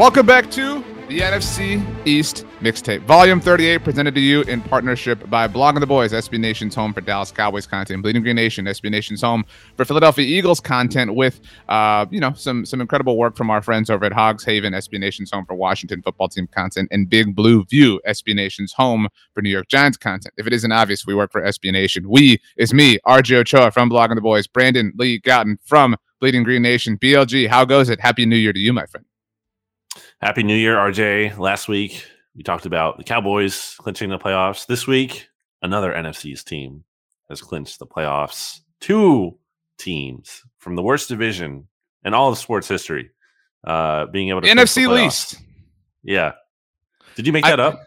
Welcome back to the NFC East Mixtape, Volume 38, presented to you in partnership by Blogging the Boys, SB Nation's home for Dallas Cowboys content, Bleeding Green Nation, SB Nation's home for Philadelphia Eagles content, with uh, you know some some incredible work from our friends over at Hogs Haven, SB Nation's home for Washington football team content, and Big Blue View, SB Nation's home for New York Giants content. If it isn't obvious, we work for SB Nation. We is me, RJ Ochoa from Blogging the Boys, Brandon Lee Gowton from Bleeding Green Nation, BLG. How goes it? Happy New Year to you, my friend. Happy New Year, RJ. Last week, we talked about the Cowboys clinching the playoffs. This week, another NFC East team has clinched the playoffs. Two teams from the worst division in all of sports history uh, being able to NFC least. Yeah. Did you make that I, up?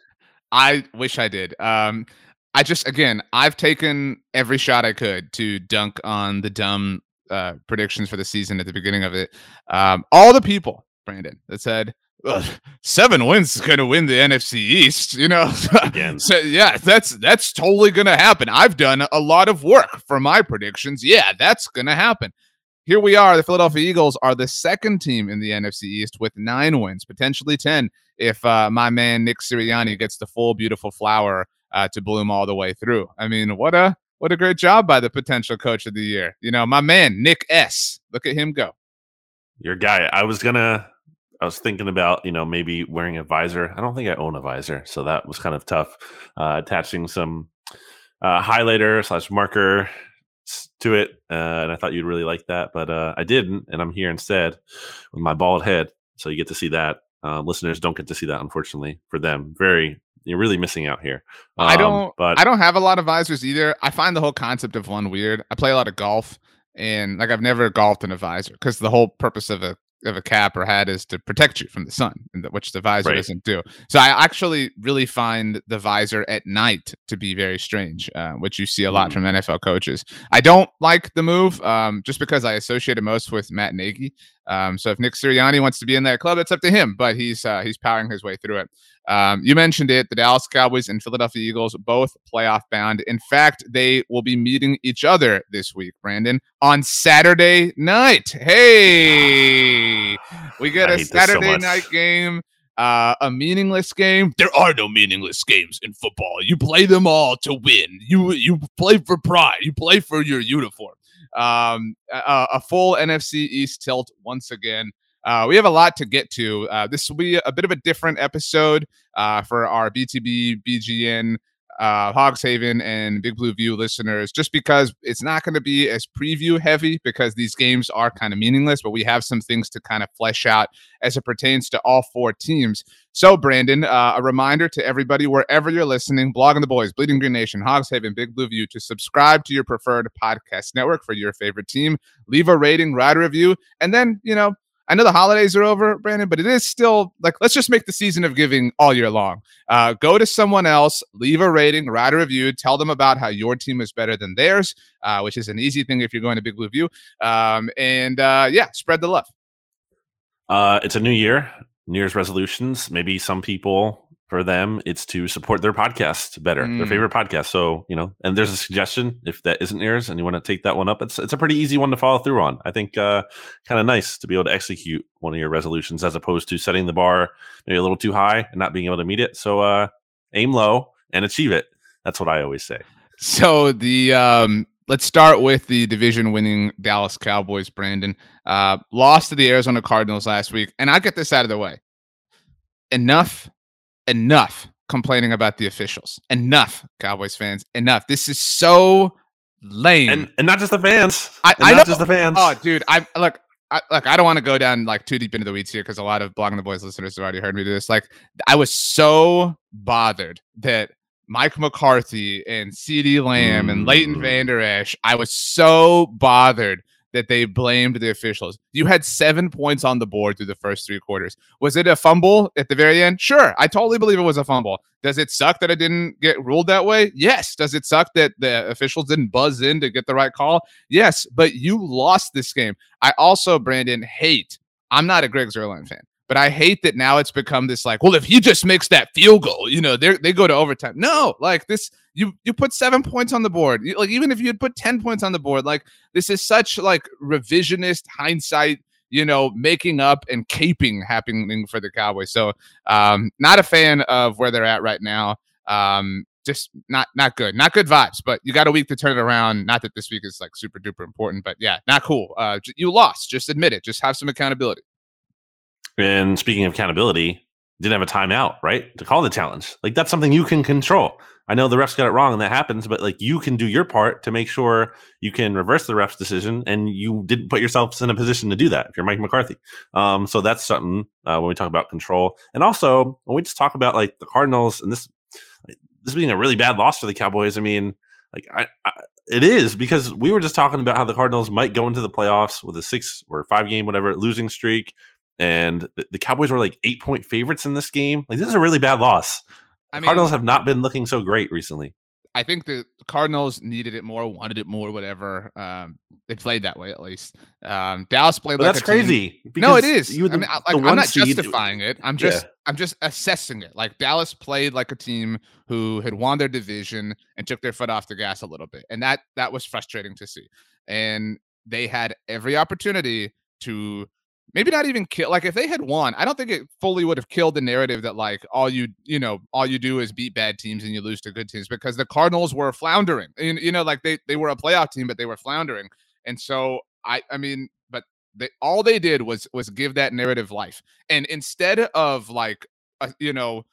I wish I did. Um, I just again, I've taken every shot I could to dunk on the dumb uh, predictions for the season at the beginning of it. Um, all the people, Brandon, that said seven wins is going to win the NFC East. You know, again. so yeah, that's that's totally going to happen. I've done a lot of work for my predictions. Yeah, that's going to happen. Here we are. The Philadelphia Eagles are the second team in the NFC East with nine wins, potentially ten, if uh, my man Nick Sirianni gets the full beautiful flower uh, to bloom all the way through. I mean, what a what a great job by the potential coach of the year. You know, my man Nick S. Look at him go. Your guy. I was gonna I was thinking about, you know, maybe wearing a visor. I don't think I own a visor, so that was kind of tough. Uh, attaching some uh, highlighter slash marker to it, uh, and I thought you'd really like that, but uh, I didn't, and I'm here instead with my bald head, so you get to see that. Uh, listeners don't get to see that, unfortunately, for them. Very, you're really missing out here. Um, I don't, but I don't have a lot of visors either. I find the whole concept of one weird. I play a lot of golf, and like I've never golfed in a visor because the whole purpose of a of a cap or hat is to protect you from the sun, which the visor right. doesn't do. So I actually really find the visor at night to be very strange, uh, which you see a lot mm. from NFL coaches. I don't like the move um, just because I associate it most with Matt Nagy. Um, so if Nick Sirianni wants to be in that club, it's up to him. But he's uh, he's powering his way through it. Um, you mentioned it. The Dallas Cowboys and Philadelphia Eagles both playoff bound. In fact, they will be meeting each other this week, Brandon, on Saturday night. Hey, we get I a Saturday so night game. Uh, a meaningless game. There are no meaningless games in football. You play them all to win. You you play for pride. You play for your uniform. Um, a, a full NFC East tilt once again. Uh, we have a lot to get to. Uh, this will be a bit of a different episode uh, for our BTB, BGN, uh, Hogs Haven, and Big Blue View listeners, just because it's not going to be as preview heavy because these games are kind of meaningless, but we have some things to kind of flesh out as it pertains to all four teams. So, Brandon, uh, a reminder to everybody wherever you're listening, Blogging the Boys, Bleeding Green Nation, Hogs Haven, Big Blue View, to subscribe to your preferred podcast network for your favorite team. Leave a rating, write a review, and then, you know, I know the holidays are over, Brandon, but it is still like let's just make the season of giving all year long. Uh, go to someone else, leave a rating, write a review, tell them about how your team is better than theirs, uh, which is an easy thing if you're going to Big Blue View. Um, and uh, yeah, spread the love. Uh, it's a new year, New Year's resolutions. Maybe some people for them it's to support their podcast better mm. their favorite podcast. So you know and there's a suggestion if that isn't yours and you want to take that one up it's it's a pretty easy one to follow through on. I think uh kind of nice to be able to execute one of your resolutions as opposed to setting the bar maybe a little too high and not being able to meet it. So uh aim low and achieve it. That's what i always say. So the um let's start with the division winning dallas cowboys brandon. Uh lost to the arizona cardinals last week and i'll get this out of the way. Enough enough complaining about the officials. Enough, Cowboys fans. Enough. This is so lame. And and not just the fans. I, I not know. just the fans. Oh, dude. I look. I, look, I don't want to go down like too deep into the weeds here because a lot of blogging the boys listeners have already heard me do this. Like, I was so bothered that Mike McCarthy and CeeDee Lamb mm. and Leighton mm. Vander Esch. I was so bothered that they blamed the officials. You had seven points on the board through the first three quarters. Was it a fumble at the very end? Sure. I totally believe it was a fumble. Does it suck that it didn't get ruled that way? Yes. Does it suck that the officials didn't buzz in to get the right call? Yes. But you lost this game. I also, Brandon, hate. I'm not a Greg Zuerlein fan. But I hate that now it's become this like, well, if he just makes that field goal, you know, they they go to overtime. No, like this, you you put seven points on the board. like even if you had put ten points on the board, like this is such like revisionist hindsight. you know, making up and caping happening for the Cowboys. So, um, not a fan of where they're at right now. Um, just not not good, not good vibes. But you got a week to turn it around. Not that this week is like super duper important, but yeah, not cool. Uh, you lost. Just admit it. Just have some accountability. And speaking of accountability, didn't have a timeout, right? To call the challenge. Like that's something you can control. I know the refs got it wrong and that happens, but like you can do your part to make sure you can reverse the ref's decision and you didn't put yourselves in a position to do that if you're Mike McCarthy. Um, so that's something uh, when we talk about control. And also when we just talk about like the Cardinals and this this being a really bad loss for the Cowboys, I mean, like I, I it is because we were just talking about how the Cardinals might go into the playoffs with a six or five game, whatever, losing streak and the, Cowboys were like eight point favorites in this game. Like this is a really bad loss. I mean, Cardinals have not been looking so great recently. I think the Cardinals needed it more, wanted it more, whatever. Um, they played that way at least. Um, Dallas played. Like that's crazy. No, it is. You the, I mean, I, am not seed. justifying it. I'm just, yeah. I'm just assessing it. Like Dallas played like a team who had won their division and took their foot off the gas a little bit, and that that was frustrating to see. And they had every opportunity to maybe not even kill like if they had won i don't think it fully would have killed the narrative that like all you you know all you do is beat bad teams and you lose to good teams because the cardinals were floundering and you know like they they were a playoff team but they were floundering and so i i mean but they all they did was was give that narrative life and instead of like uh, you know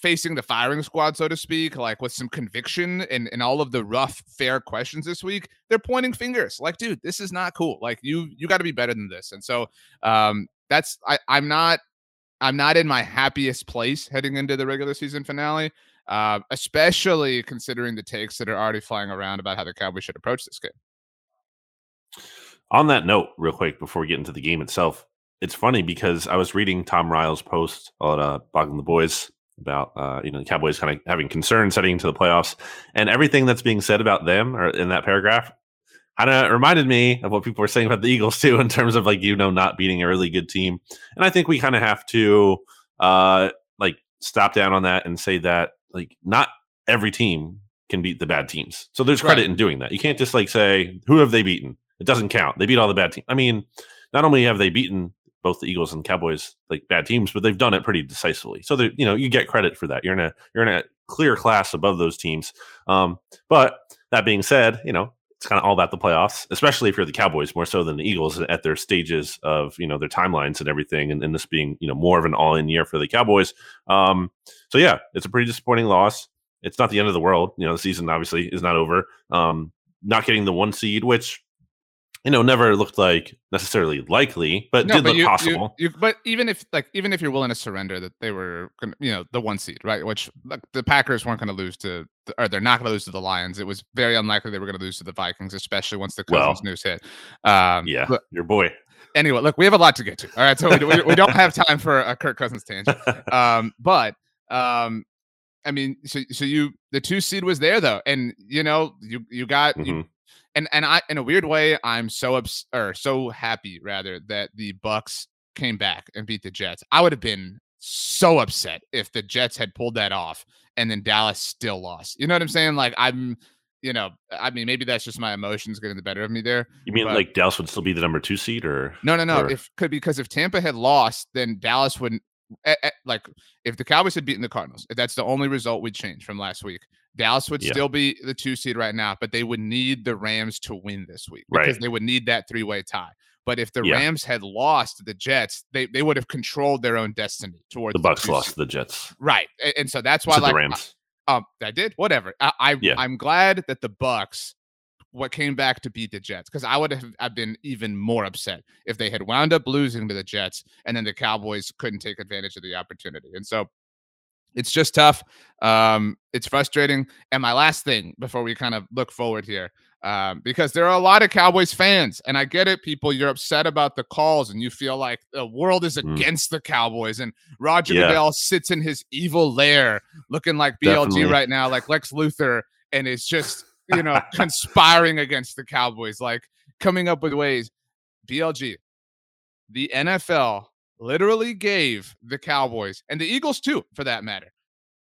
facing the firing squad, so to speak, like with some conviction and, and all of the rough, fair questions this week, they're pointing fingers. Like, dude, this is not cool. Like you you got to be better than this. And so um that's I, I'm not I'm not in my happiest place heading into the regular season finale. Uh, especially considering the takes that are already flying around about how the Cowboys should approach this game. On that note, real quick, before we get into the game itself, it's funny because I was reading Tom Ryle's post on uh, Blogging the Boys about uh, you know the Cowboys kind of having concerns heading into the playoffs, and everything that's being said about them or in that paragraph kind of reminded me of what people were saying about the Eagles too, in terms of like you know not beating a really good team. And I think we kind of have to uh, like stop down on that and say that like not every team can beat the bad teams. So there's credit right. in doing that. You can't just like say who have they beaten. It doesn't count. They beat all the bad teams. I mean, not only have they beaten both the Eagles and Cowboys like bad teams, but they've done it pretty decisively. So you know you get credit for that. You're in a you're in a clear class above those teams. Um, but that being said, you know it's kind of all about the playoffs, especially if you're the Cowboys more so than the Eagles at their stages of you know their timelines and everything, and, and this being you know more of an all in year for the Cowboys. Um, so yeah, it's a pretty disappointing loss. It's not the end of the world. You know the season obviously is not over. Um, not getting the one seed, which you know, never looked like necessarily likely, but no, did but look you, possible. You, you, but even if like even if you're willing to surrender that they were gonna, you know, the one seed, right? Which like, the Packers weren't going to lose to, or they're not going to lose to the Lions. It was very unlikely they were going to lose to the Vikings, especially once the Cousins well, news hit. Um, yeah, but, your boy. Anyway, look, we have a lot to get to. All right, so we, we, we don't have time for a Kirk Cousins tangent. Um, but um, I mean, so so you the two seed was there though, and you know you you got mm-hmm. you, and and I in a weird way I'm so ups or so happy rather that the Bucks came back and beat the Jets. I would have been so upset if the Jets had pulled that off and then Dallas still lost. You know what I'm saying? Like I'm you know, I mean, maybe that's just my emotions getting the better of me there. You mean but, like Dallas would still be the number two seed, or no, no, no? Or? If could because if Tampa had lost, then Dallas wouldn't. Eh, eh, like if the Cowboys had beaten the Cardinals, if that's the only result we'd change from last week, Dallas would yeah. still be the two seed right now, but they would need the Rams to win this week because right. they would need that three way tie. But if the yeah. Rams had lost the Jets, they, they would have controlled their own destiny towards the Bucks lost to the Jets, right? And, and so that's why like the Rams. Um, I did whatever. I, I yeah. I'm glad that the Bucks what came back to beat the Jets because I would have I've been even more upset if they had wound up losing to the Jets and then the Cowboys couldn't take advantage of the opportunity. And so it's just tough. Um, it's frustrating. And my last thing before we kind of look forward here, um, because there are a lot of Cowboys fans, and I get it, people. You're upset about the calls, and you feel like the world is mm. against the Cowboys, and Roger yeah. Goodell sits in his evil lair, looking like BLG Definitely. right now, like Lex Luthor, and is just you know conspiring against the Cowboys, like coming up with ways. BLG, the NFL literally gave the Cowboys and the Eagles too, for that matter,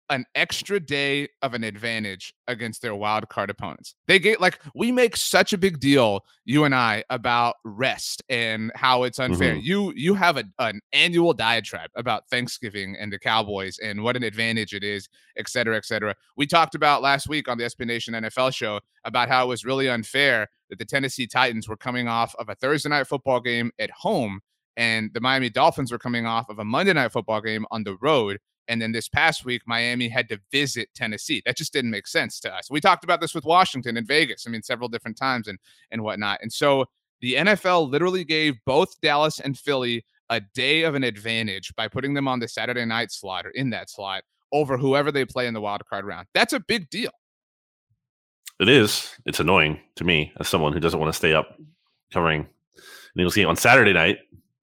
an extra day of an advantage against their wild card opponents. They get like we make such a big deal, you and I, about rest and how it's unfair. Mm-hmm. You you have a, an annual diatribe about Thanksgiving and the Cowboys and what an advantage it is, et cetera, et cetera. We talked about last week on the Nation NFL show about how it was really unfair that the Tennessee Titans were coming off of a Thursday night football game at home and the Miami Dolphins were coming off of a Monday night football game on the road and then this past week, Miami had to visit Tennessee. That just didn't make sense to us. We talked about this with Washington and Vegas. I mean, several different times and and whatnot. And so the NFL literally gave both Dallas and Philly a day of an advantage by putting them on the Saturday night slot or in that slot over whoever they play in the wild card round. That's a big deal. It is. It's annoying to me as someone who doesn't want to stay up covering an Eagles game on Saturday night,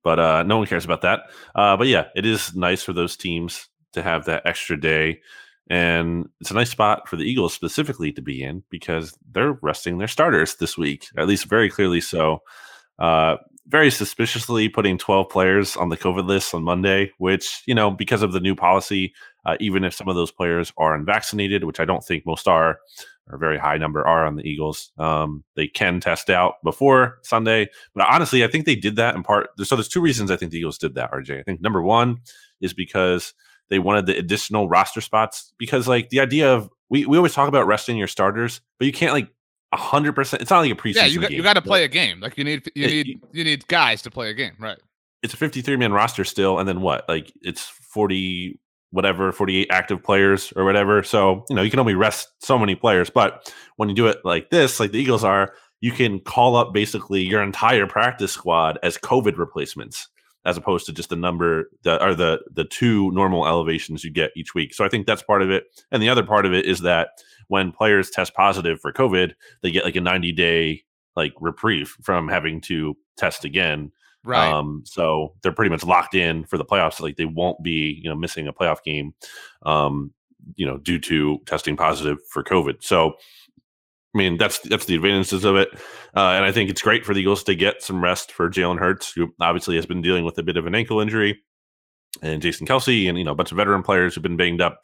but uh, no one cares about that. Uh, but yeah, it is nice for those teams to have that extra day. And it's a nice spot for the Eagles specifically to be in because they're resting their starters this week, at least very clearly so. Uh, very suspiciously putting 12 players on the COVID list on Monday, which, you know, because of the new policy, uh, even if some of those players are unvaccinated, which I don't think most are, or a very high number are on the Eagles, um, they can test out before Sunday. But honestly, I think they did that in part. So there's two reasons I think the Eagles did that, RJ. I think number one is because they wanted the additional roster spots because like the idea of we, we always talk about resting your starters, but you can't like hundred percent. It's not like a preseason. Yeah, you got, game, you got to play a game. Like you need you need you, need guys to play a game, right? It's a fifty-three man roster still, and then what? Like it's forty whatever, forty-eight active players or whatever. So you know you can only rest so many players. But when you do it like this, like the Eagles are, you can call up basically your entire practice squad as COVID replacements as opposed to just the number that are the the two normal elevations you get each week. So I think that's part of it. And the other part of it is that when players test positive for COVID, they get like a 90 day like reprieve from having to test again. Right. Um, so they're pretty much locked in for the playoffs. Like they won't be, you know, missing a playoff game, um, you know, due to testing positive for COVID. So I mean, that's that's the advantages of it, uh, and I think it's great for the Eagles to get some rest for Jalen Hurts, who obviously has been dealing with a bit of an ankle injury, and Jason Kelce, and you know a bunch of veteran players who've been banged up.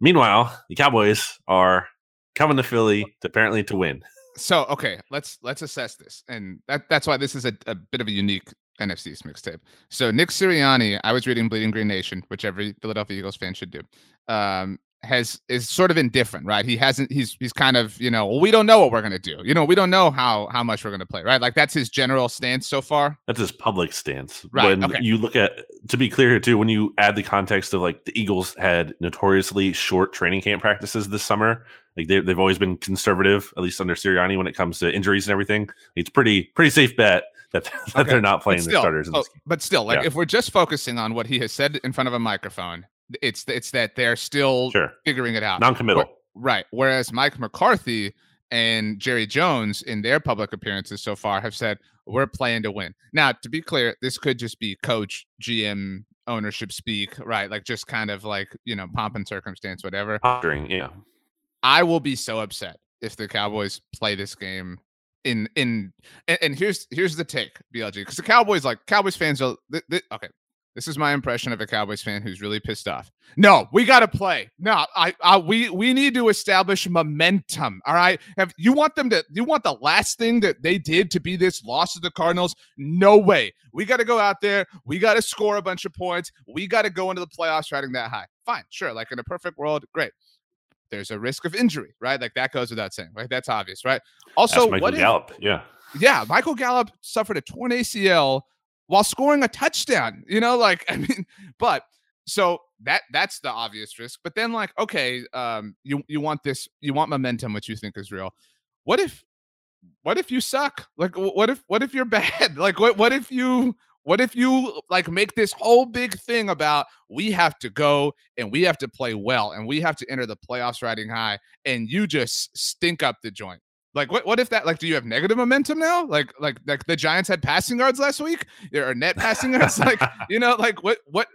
Meanwhile, the Cowboys are coming to Philly to apparently to win. So okay, let's let's assess this, and that that's why this is a, a bit of a unique NFC East mixtape. So Nick Sirianni, I was reading Bleeding Green Nation, which every Philadelphia Eagles fan should do. Um, has is sort of indifferent, right? He hasn't. He's he's kind of you know well, we don't know what we're gonna do. You know we don't know how how much we're gonna play, right? Like that's his general stance so far. That's his public stance. Right. When okay. you look at to be clear here too, when you add the context of like the Eagles had notoriously short training camp practices this summer, like they they've always been conservative, at least under Sirianni when it comes to injuries and everything. It's pretty pretty safe bet that, that okay. they're not playing the starters. Oh, but still, like yeah. if we're just focusing on what he has said in front of a microphone, it's it's that they're still sure. figuring it out. Non-committal. right. Whereas Mike McCarthy and Jerry Jones in their public appearances so far have said we're playing to win. Now, to be clear, this could just be coach, GM, ownership speak, right? Like just kind of like, you know, pomp and circumstance, whatever. Yeah. I will be so upset if the Cowboys play this game in in and, here's here's the take, BLG, because the Cowboys like Cowboys fans are th- th- okay. This is my impression of a Cowboys fan who's really pissed off. No, we got to play. No, I, I, we, we need to establish momentum. All right. Have you want them to? You want the last thing that they did to be this loss to the Cardinals? No way. We got to go out there. We got to score a bunch of points. We got to go into the playoffs riding that high. Fine, sure. Like in a perfect world, great. There's a risk of injury, right? Like that goes without saying, right? That's obvious, right? Also, what Gallup, if, yeah, yeah. Michael Gallup suffered a torn ACL while scoring a touchdown. You know, like I mean, but so that that's the obvious risk. But then like, okay, um, you you want this, you want momentum, which you think is real. What if what if you suck? Like what if what if you're bad? Like what what if you what if you like make this whole big thing about we have to go and we have to play well and we have to enter the playoffs riding high and you just stink up the joint? Like what what if that like do you have negative momentum now? Like like like the Giants had passing yards last week? There are net passing yards like you know like what what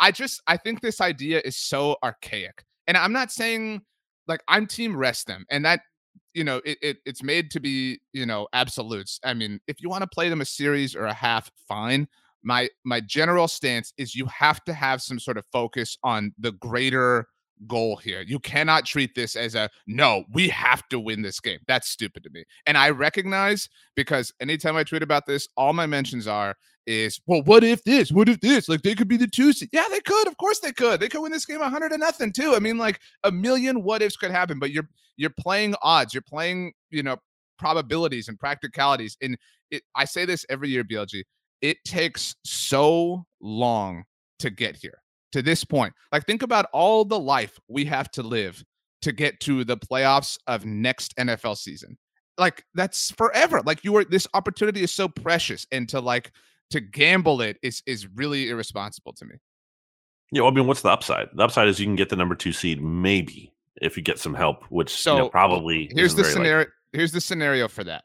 I just I think this idea is so archaic. And I'm not saying like I'm team rest them and that you know it, it it's made to be you know absolutes. I mean, if you want to play them a series or a half fine. My my general stance is you have to have some sort of focus on the greater goal here. You cannot treat this as a no, we have to win this game. That's stupid to me. And I recognize because anytime I tweet about this, all my mentions are is, well, what if this? What if this? Like they could be the two seed. Yeah, they could. Of course they could. They could win this game 100 to nothing too. I mean, like a million what ifs could happen, but you're you're playing odds. You're playing, you know, probabilities and practicalities. And it, I say this every year, BLG. It takes so long to get here to this point. Like, think about all the life we have to live to get to the playoffs of next NFL season. Like, that's forever. Like, you are this opportunity is so precious, and to like to gamble it is is really irresponsible to me. Yeah, well, I mean, what's the upside? The upside is you can get the number two seed, maybe if you get some help, which so you know, probably here's the scenario. Likely. Here's the scenario for that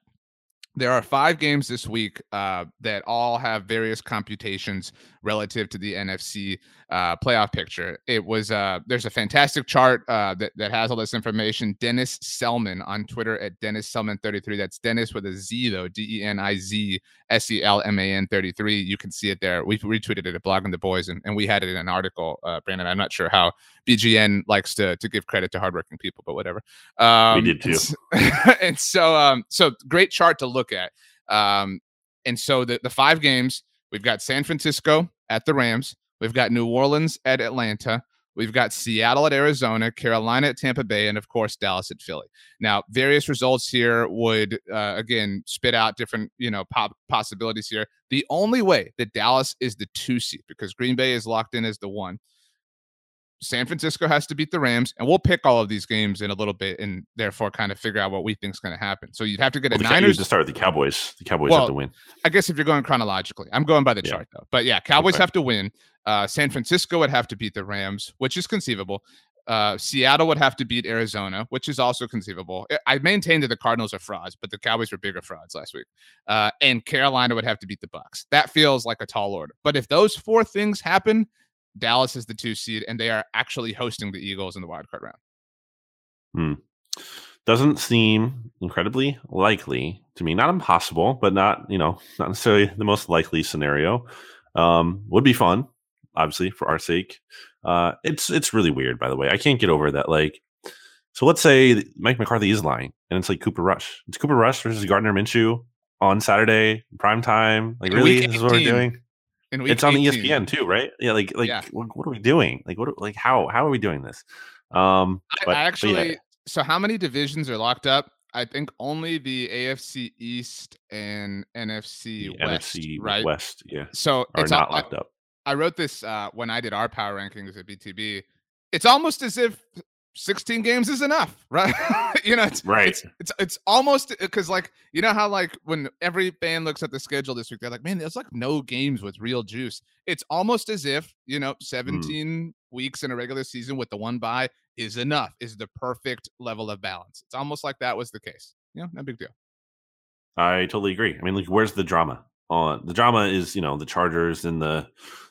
there are five games this week uh, that all have various computations relative to the NFC uh, playoff picture. It was uh, there's a fantastic chart uh, that that has all this information. Deniz Selman on Twitter at Deniz Selman 33. That's Deniz with a Z though, D E N I Z S E L M A N 33. You can see it there. We retweeted it at Blogging the Boys, and, and we had it in an article. Uh, Brandon, I'm not sure how BGN likes to to give credit to hardworking people, but whatever. Um, we did too. and so um, so great chart to look at. Um, and so the the five games we've got San Francisco at the Rams, we've got New Orleans at Atlanta, We've got Seattle at Arizona, Carolina at Tampa Bay, and of course Dallas at Philly. Now, various results here would uh, again spit out different, you know, pop- possibilities here. The only way that Dallas is the two seed because Green Bay is locked in as the one San Francisco has to beat the Rams, and we'll pick all of these games in a little bit, and therefore kind of figure out what we think is going to happen. So you'd have to get a well, Niners to start with the Cowboys. The Cowboys well, have to win. I guess if you're going chronologically, I'm going by the yeah. chart though. But yeah, Cowboys okay. have to win. Uh, San Francisco would have to beat the Rams, which is conceivable. Uh, Seattle would have to beat Arizona, which is also conceivable. I maintain that the Cardinals are frauds, but the Cowboys were bigger frauds last week. Uh, and Carolina would have to beat the Bucks. That feels like a tall order. But if those four things happen, Dallas is the two seed, and they are actually hosting the Eagles in the wild card round. Hmm. Doesn't seem incredibly likely to me. Not impossible, but not you know not necessarily the most likely scenario. Um, would be fun, obviously for our sake. Uh, it's it's really weird, by the way. I can't get over that. Like, so let's say Mike McCarthy is lying, and it's like Cooper Rush. It's Cooper Rush versus Gardner Minshew on Saturday prime time. Like, really, this is what we're doing it's on 18. ESPN too, right? Yeah, like like yeah. What, what, are we doing? Like what like how how are we doing this? Um I, but, I actually yeah. so how many divisions are locked up? I think only the AFC East and NFC the West, NFC right? West, yeah. So are it's not locked up. I wrote this uh, when I did our power rankings at BTB. It's almost as if 16 games is enough, right? you know, it's, right. It's, it's, it's almost because like you know how like when every fan looks at the schedule this week, they're like, man, there's like no games with real juice. It's almost as if you know, hmm. 17 mm. weeks in a regular season with the one bye is enough, is the perfect level of balance. It's almost like that was the case. You know, no big deal. I totally agree. I mean, like, where's the drama? On the drama is you know the Chargers and the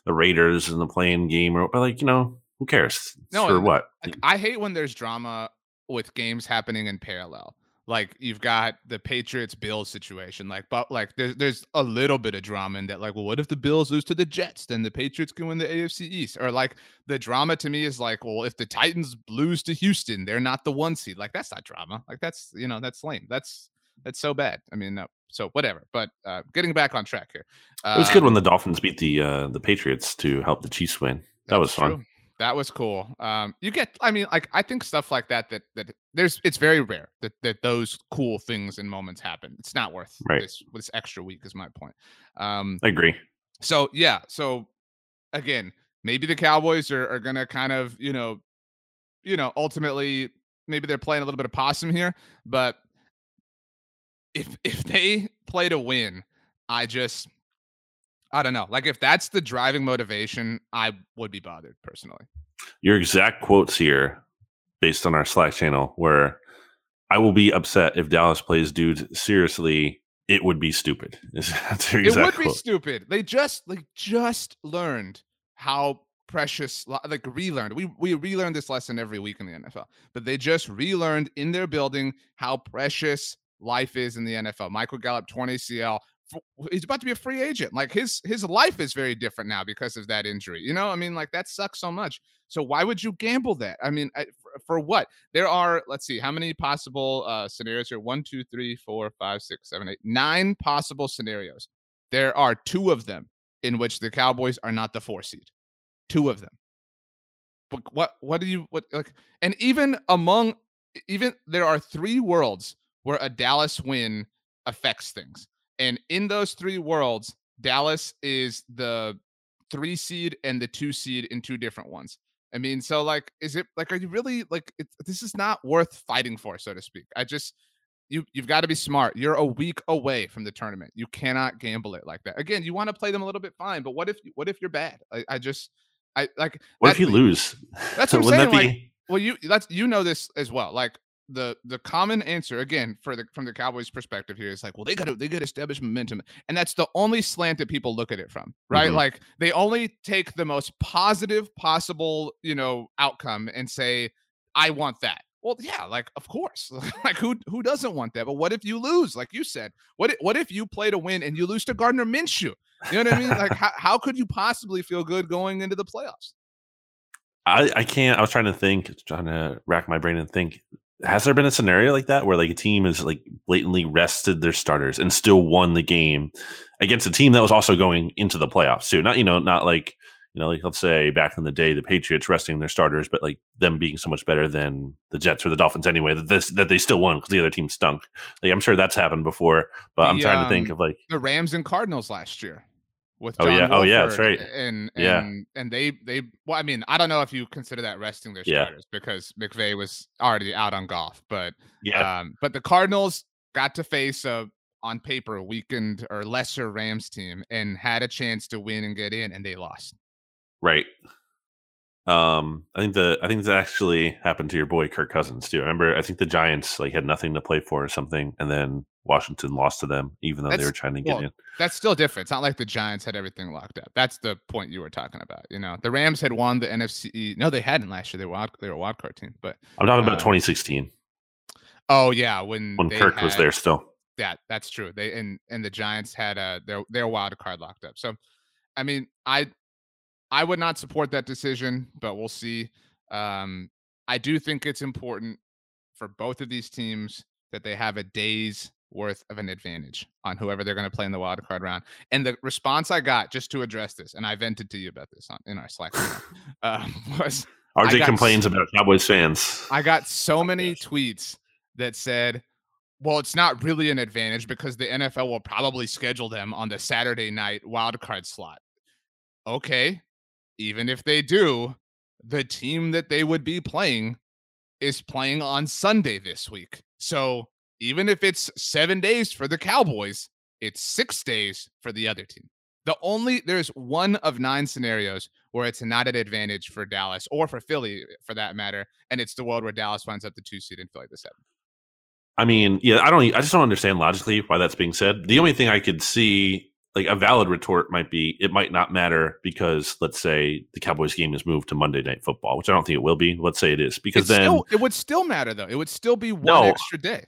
the Raiders and the playing game, or but like you know who cares? No, for what? I hate when there's drama with games happening in parallel. Like you've got the Patriots Bills situation, like but like there's there's a little bit of drama in that. Like, well, what if the Bills lose to the Jets? Then the Patriots can win the AFC East. Or like the drama to me is like, well, if the Titans lose to Houston, they're not the one seed. Like that's not drama. Like that's you know that's lame. That's that's so bad. I mean, no, so whatever. But uh, getting back on track here, uh, it was good when um the Dolphins beat the uh, the Patriots to help the Chiefs win. That was fun. True. That was cool. Um, you get, I mean, like I think stuff like that that that there's it's very rare that that those cool things and moments happen. It's not worth right. this this extra week is my point. Um, I agree. So yeah, so again, maybe the Cowboys are are gonna kind of you know, you know, ultimately maybe they're playing a little bit of possum here, but if if they play to win, I just I don't know. Like if that's the driving motivation, I would be bothered personally. Your exact quotes here, based on our Slack channel, where I will be upset if Dallas plays dudes seriously. It would be stupid. it would be stupid. They just like just learned how precious like relearned. We we relearn this lesson every week in the NFL, but they just relearned in their building how precious life is in the NFL. Michael Gallup torn ACL he's about to be a free agent. Like his his life is very different now because of that injury. You know, I mean, like that sucks so much. So why would you gamble that? I mean, I, for, what? There are let's see, how many possible uh, scenarios here? One, two, three, four, five, six, seven, eight, nine possible scenarios. There are two of them in which the Cowboys are not the four seed. Two of them. But what what do you what like? And even among even there are three worlds where a Dallas win affects things. And in those three worlds, Dallas is the three seed and the two seed in two different ones. I mean, so like, is it like, are you really like, it, this is not worth fighting for, so to speak. I just, you, you've got to be smart. You're a week away from the tournament. You cannot gamble it like that. Again, you want to play them a little bit fine, but what if, what if you're bad? I, I just, I like, what if you lose? That's what I'm saying. Like, well, you, that's, you know, this as well. Like, the the common answer again for the from the Cowboys perspective here is like, well, they got to they got to establish momentum, and that's the only slant that people look at it from, right? Mm-hmm. Like they only take the most positive possible, you know, outcome and say, I want that. Well, yeah, like of course, like who who doesn't want that? But what if you lose? Like you said, what if, what if you play to win and you lose to Gardner Minshew? You know what I mean? Like how how could you possibly feel good going into the playoffs? I, I can't. I was trying to think, trying to rack my brain and think has there been a scenario like that where like a team has like blatantly rested their starters and still won the game against a team that was also going into the playoffs too? Not you know, not like you know, like let's say back in the day, the Patriots resting their starters, but like them being so much better than the Jets or the Dolphins anyway, that this that they still won because the other team stunk. Like I'm sure that's happened before, but the, I'm trying um, to think of like the Rams and Cardinals last year with John oh yeah. Wolford oh yeah that's right. and and yeah. and they they well I mean I don't know if you consider that resting their starters yeah. because McVay was already out on golf but yeah. um but the Cardinals got to face a on paper weakened or lesser Rams team and had a chance to win and get in and they lost. Right. Um I think the I think that actually happened to your boy Kirk Cousins too. I remember I think the Giants like had nothing to play for or something and then Washington lost to them, even though that's, they were trying to get well, in. That's still different. It's not like the Giants had everything locked up. That's the point you were talking about. You know, the Rams had won the NFC. No, they hadn't last year. They were wild, they were a wild card team. But I'm talking about uh, 2016. Oh yeah, when when Kirk had, was there still. Yeah, that's true. They and and the Giants had a their their wild card locked up. So, I mean, I I would not support that decision, but we'll see. Um, I do think it's important for both of these teams that they have a day's worth of an advantage on whoever they're going to play in the wild card round. And the response I got just to address this, and I vented to you about this on in our Slack, uh, was RJ complains about Cowboys fans. I got so many tweets that said, "Well, it's not really an advantage because the NFL will probably schedule them on the Saturday night wild card slot." Okay, even if they do, the team that they would be playing is playing on Sunday this week. So even if it's seven days for the Cowboys, it's six days for the other team. The only there's one of nine scenarios where it's not an advantage for Dallas or for Philly for that matter, and it's the world where Dallas finds up the two seed and Philly the seven. I mean, yeah, I don't. I just don't understand logically why that's being said. The only thing I could see, like a valid retort, might be it might not matter because let's say the Cowboys game is moved to Monday Night Football, which I don't think it will be. Let's say it is because it's then still, it would still matter though. It would still be one no, extra day.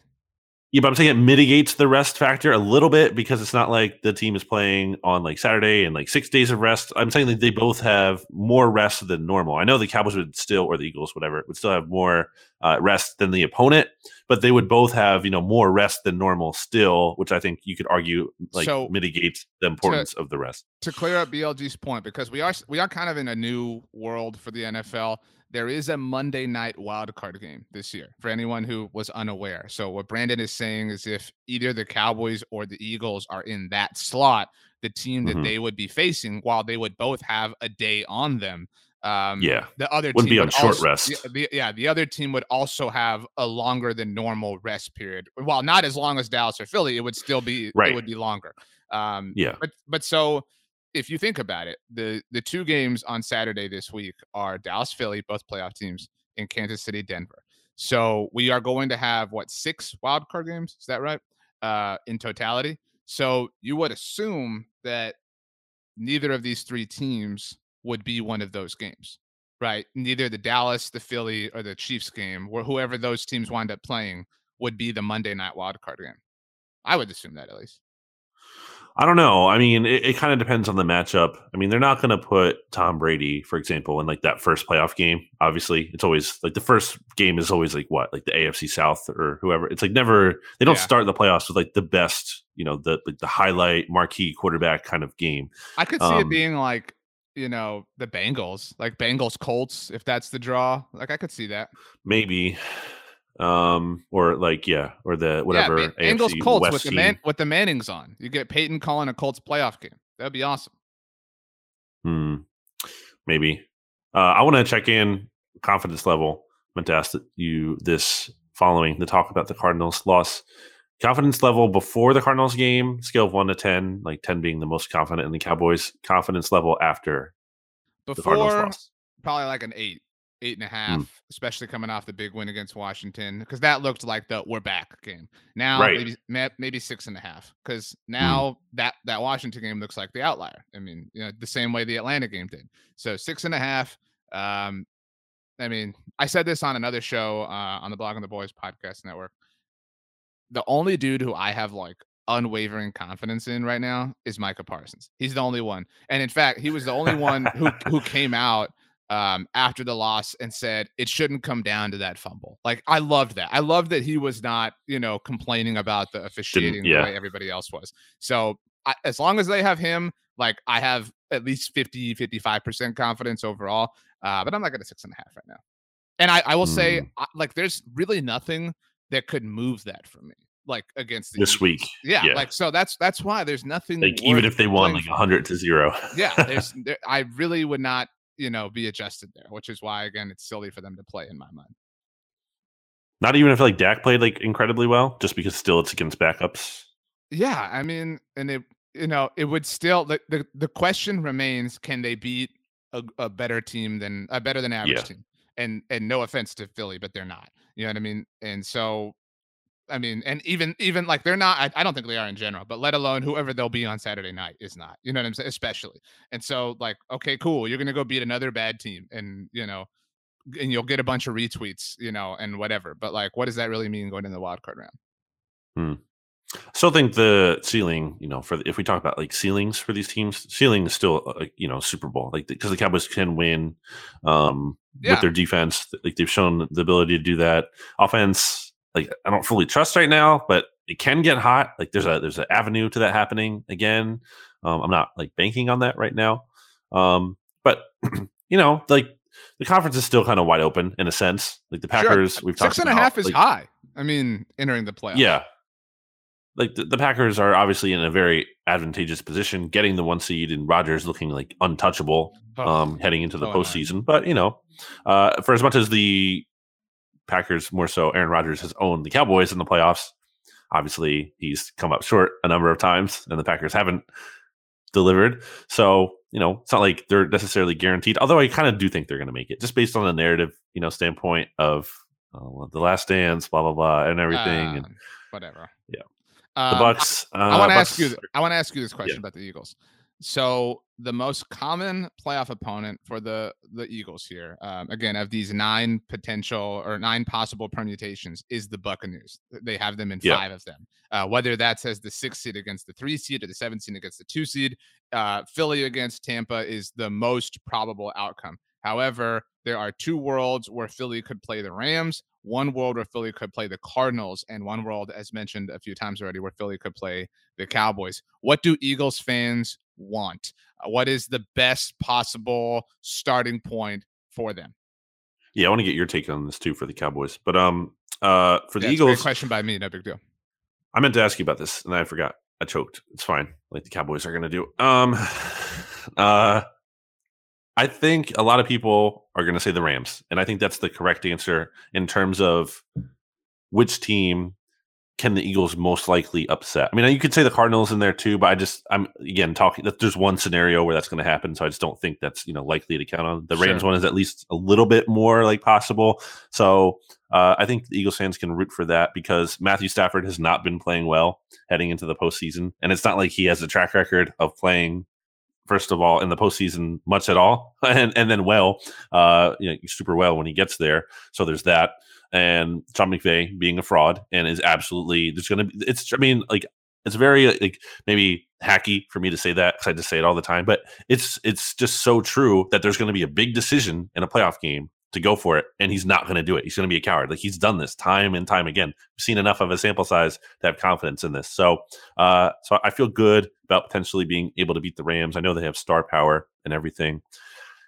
Yeah, but I'm saying it mitigates the rest factor a little bit because it's not like the team is playing on like Saturday and like six days of rest. I'm saying that they both have more rest than normal. I know the Cowboys would still, or the Eagles, whatever, would still have more uh, rest than the opponent, but they would both have you know more rest than normal still, which I think you could argue like so, mitigates the importance to, of the rest. To clear up BLG's point, because we are we are kind of in a new world for the NFL there is a Monday night wildcard game this year for anyone who was unaware. So what Brandon is saying is if either the Cowboys or the Eagles are in that slot, the team that mm-hmm. they would be facing, while they would both have a day on them, um, yeah, the other wouldn't be on would short also, rest. The, the, yeah, the other team would also have a longer than normal rest period. While not as long as Dallas or Philly, it would still be right. It would be longer. Um, yeah, but but so if you think about it, the the two games on Saturday this week are Dallas Philly, both playoff teams, in Kansas City Denver. So we are going to have what six wild card games? Is that right? Uh, in totality. So you would assume that neither of these three teams would be one of those games, right? Neither the Dallas, the Philly, or the Chiefs game, or whoever those teams wind up playing, would be the Monday night wild card game. I would assume that at least. I don't know. I mean, it, it kind of depends on the matchup. I mean, they're not going to put Tom Brady, for example, in like that first playoff game. Obviously, it's always like the first game is always like what, like the AFC South or whoever. It's like never they don't yeah. start the playoffs with like the best, you know, the like the highlight marquee quarterback kind of game. I could see um, it being like you know the Bengals, like Bengals Colts, if that's the draw. Like I could see that. Maybe um, or like yeah, or the whatever. Yeah, Bengals Colts West with the man with the Mannings on. You get Peyton calling a Colts playoff game. That'd be awesome. Hmm. Maybe. Uh, I want to check in confidence level. I meant to ask you this following the talk about the Cardinals loss. Confidence level before the Cardinals game, scale of one to ten, like ten being the most confident in the Cowboys. Confidence level after before, the Cardinals loss. Probably like an eight eight and a hmm. half, mm. especially coming off the big win against Washington, because that looked like the we're back game. Now right. maybe maybe six and a half, because hmm. now mm. that that Washington game looks like the outlier. I mean, you know, the same way the Atlanta game did. So six and a half. Um, I mean, I said this on another show uh, on the Blogging the Boys podcast network. The only dude who I have like unwavering confidence in right now is Micah Parsons. He's the only one. And in fact, he was the only one who who came out um, after the loss and said it shouldn't come down to that fumble. Like I loved that. I loved that he was not, you know, complaining about the officiating yeah. the way everybody else was. So I, as long as they have him, like I have at least 50, 55% confidence overall. Uh, but I'm like at a six and a half right now. And I, I will mm. say, like, there's really nothing that could move that for me like against this Eagles. week. Yeah, yeah, like so that's that's why there's nothing like even if they won like 100 to 0. yeah, there's there, I really would not you know, be adjusted there, which is why again it's silly for them to play in my mind. Not even if like Dak played like incredibly well, just because still it's against backups. Yeah, I mean, and it you know it would still the the, the question remains: Can they beat a, a better team than a better than average yeah. team? And and no offense to Philly, but they're not. You know what I mean? And so I mean, and even even like they're not. I, I, don't think they are in general, but let alone whoever they'll be on Saturday night is not. You know what I'm saying? Especially, and so like, okay, cool. You're gonna go beat another bad team, and you know, and you'll get a bunch of retweets, you know, and whatever. But like, what does that really mean going in the wild card round? Hmm. Still think the ceiling, you know, for the, if we talk about like ceilings for these teams, ceiling is still, uh, you know, Super Bowl, like because the, the, Cowboys can win um, yeah. with their defense. Like they've shown the ability to do that. Offense, like I don't fully trust right now, but it can get hot. Like there's a there's an avenue to that happening again. Um, I'm not like banking on that right now. Um, but you know, like the conference is still kind of wide open in a sense. Like the Packers, sure. we've talked about six and a half is like, high. I mean, entering the playoffs. Yeah. Like the, the, Packers are obviously in a very advantageous position, getting the one seed and Rodgers looking like untouchable um, heading into the oh, postseason. But you know, uh, for as much as the Packers more so Aaron Rodgers has owned the Cowboys in the playoffs. Obviously, he's come up short a number of times, and the Packers haven't delivered. So, you know, it's not like they're necessarily guaranteed. Although I kind of do think they're going to make it, just based on the narrative, you know, standpoint of uh, the Last Dance, blah blah blah, and everything, uh, and whatever. Yeah, um, the Bucks. I, I want to uh, ask you. I want to ask you this question yeah. about the Eagles. So the most common playoff opponent for the the Eagles here, um, again, of these nine potential or nine possible permutations, is the Buccaneers. They have them in yeah. five of them. Uh, whether that's as the six seed against the three seed or the seven seed against the two seed, uh, Philly against Tampa is the most probable outcome. However, there are two worlds where Philly could play the Rams, one world where Philly could play the Cardinals, and one world, as mentioned a few times already, where Philly could play the Cowboys. What do Eagles fans want? Uh, what is the best possible starting point for them? Yeah, I want to get your take on this too for the Cowboys. But um, uh, for the yeah, Eagles, question by me, no big deal. I meant to ask you about this, and I forgot. I choked. It's fine. Like the Cowboys are going to do. Um, uh, I think a lot of people are going to say the Rams, and I think that's the correct answer in terms of which team can the Eagles most likely upset? I mean, you could say the Cardinals in there too, but I just I'm again talking that there's one scenario where that's going to happen, so I just don't think that's you know likely to count on. The Rams sure. one is at least a little bit more like possible. So uh, I think the Eagles fans can root for that because Matthew Stafford has not been playing well heading into the postseason, and it's not like he has a track record of playing. First of all, in the postseason, much at all, and and then well, uh, you know, super well when he gets there. So there's that and Sean McVay being a fraud and is absolutely there's going to be it's I mean like it's very like maybe hacky for me to say that because I just say it all the time, but it's it's just so true that there's going to be a big decision in a playoff game to go for it, and he's not going to do it. He's going to be a coward. Like he's done this time and time again. We've seen enough of a sample size to have confidence in this. So, uh, so I feel good about potentially being able to beat the Rams. I know they have star power and everything,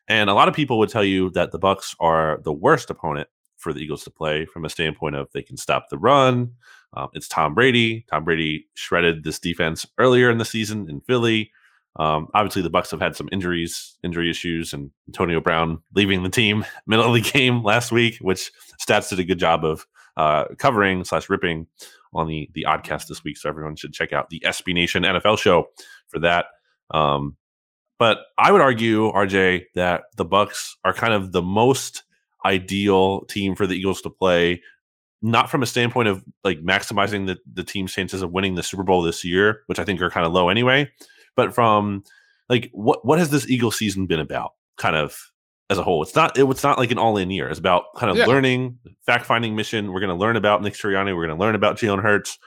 and a lot of people would tell you that the Bucks are the worst opponent for the Eagles to play from a standpoint of they can stop the run. Um, it's Tom Brady. Tom Brady shredded this defense earlier in the season in Philly. Um, obviously, the Bucks have had some injuries, injury issues, and Antonio Brown leaving the team middle of the game last week, which Stats did a good job of uh, covering slash ripping on the the oddcast this week. So everyone should check out the SB Nation NFL show for that. Um, but I would argue, RJ, that the Bucks are kind of the most ideal team for the Eagles to play. Not from a standpoint of like maximizing the, the team's chances of winning the Super Bowl this year, which I think are kind of low anyway, but from like what what has this Eagle season been about, kind of as a whole? It's not it, it's not like an all in year. It's about kind of yeah. learning, fact finding mission. We're going to learn about Nick Sirianni. We're going to learn about Jalen Hurts.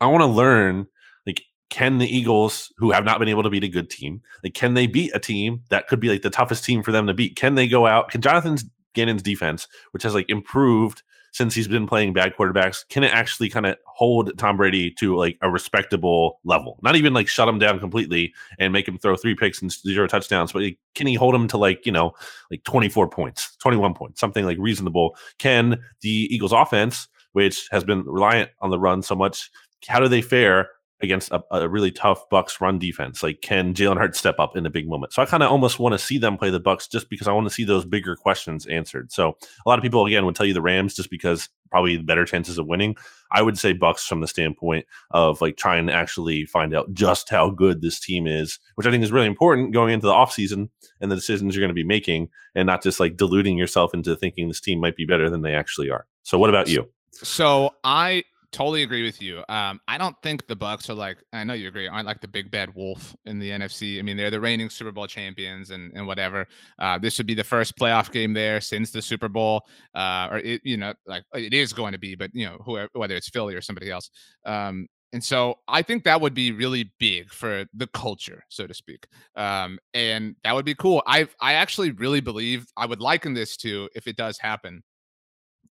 I want to learn like can the Eagles, who have not been able to beat a good team, like can they beat a team that could be like the toughest team for them to beat? Can they go out? Can Jonathan Gannon's defense, which has like improved since he's been playing bad quarterbacks, can it actually kind of hold Tom Brady to like a respectable level? Not even like shut him down completely and make him throw three picks and zero touchdowns, but can he hold him to like, you know, like 24 points, 21 points, something like reasonable? Can the Eagles offense, which has been reliant on the run so much, how do they fare against a, a, really tough Bucks run defense? Like, can Jalen Hurts step up in a big moment? So I kind of almost want to see them play the Bucks just because I want to see those bigger questions answered. So a lot of people again would tell you the Rams just because probably the better chances of winning. I would say Bucks from the standpoint of like trying to actually find out just how good this team is, which I think is really important going into the offseason and the decisions you're going to be making and not just like deluding yourself into thinking this team might be better than they actually are. So what about you? So I totally agree with you. Um, I don't think the Bucks are like I know you agree aren't like the big bad wolf in the NFC. I mean, they're the reigning Super Bowl champions and and whatever. Uh, this would be the first playoff game there since the Super Bowl, uh, or it, you know, like it is going to be, but you know, whoever whether it's Philly or somebody else. Um, and so I think that would be really big for the culture, so to speak. Um, and that would be cool. I I actually really believe I would liken this to if it does happen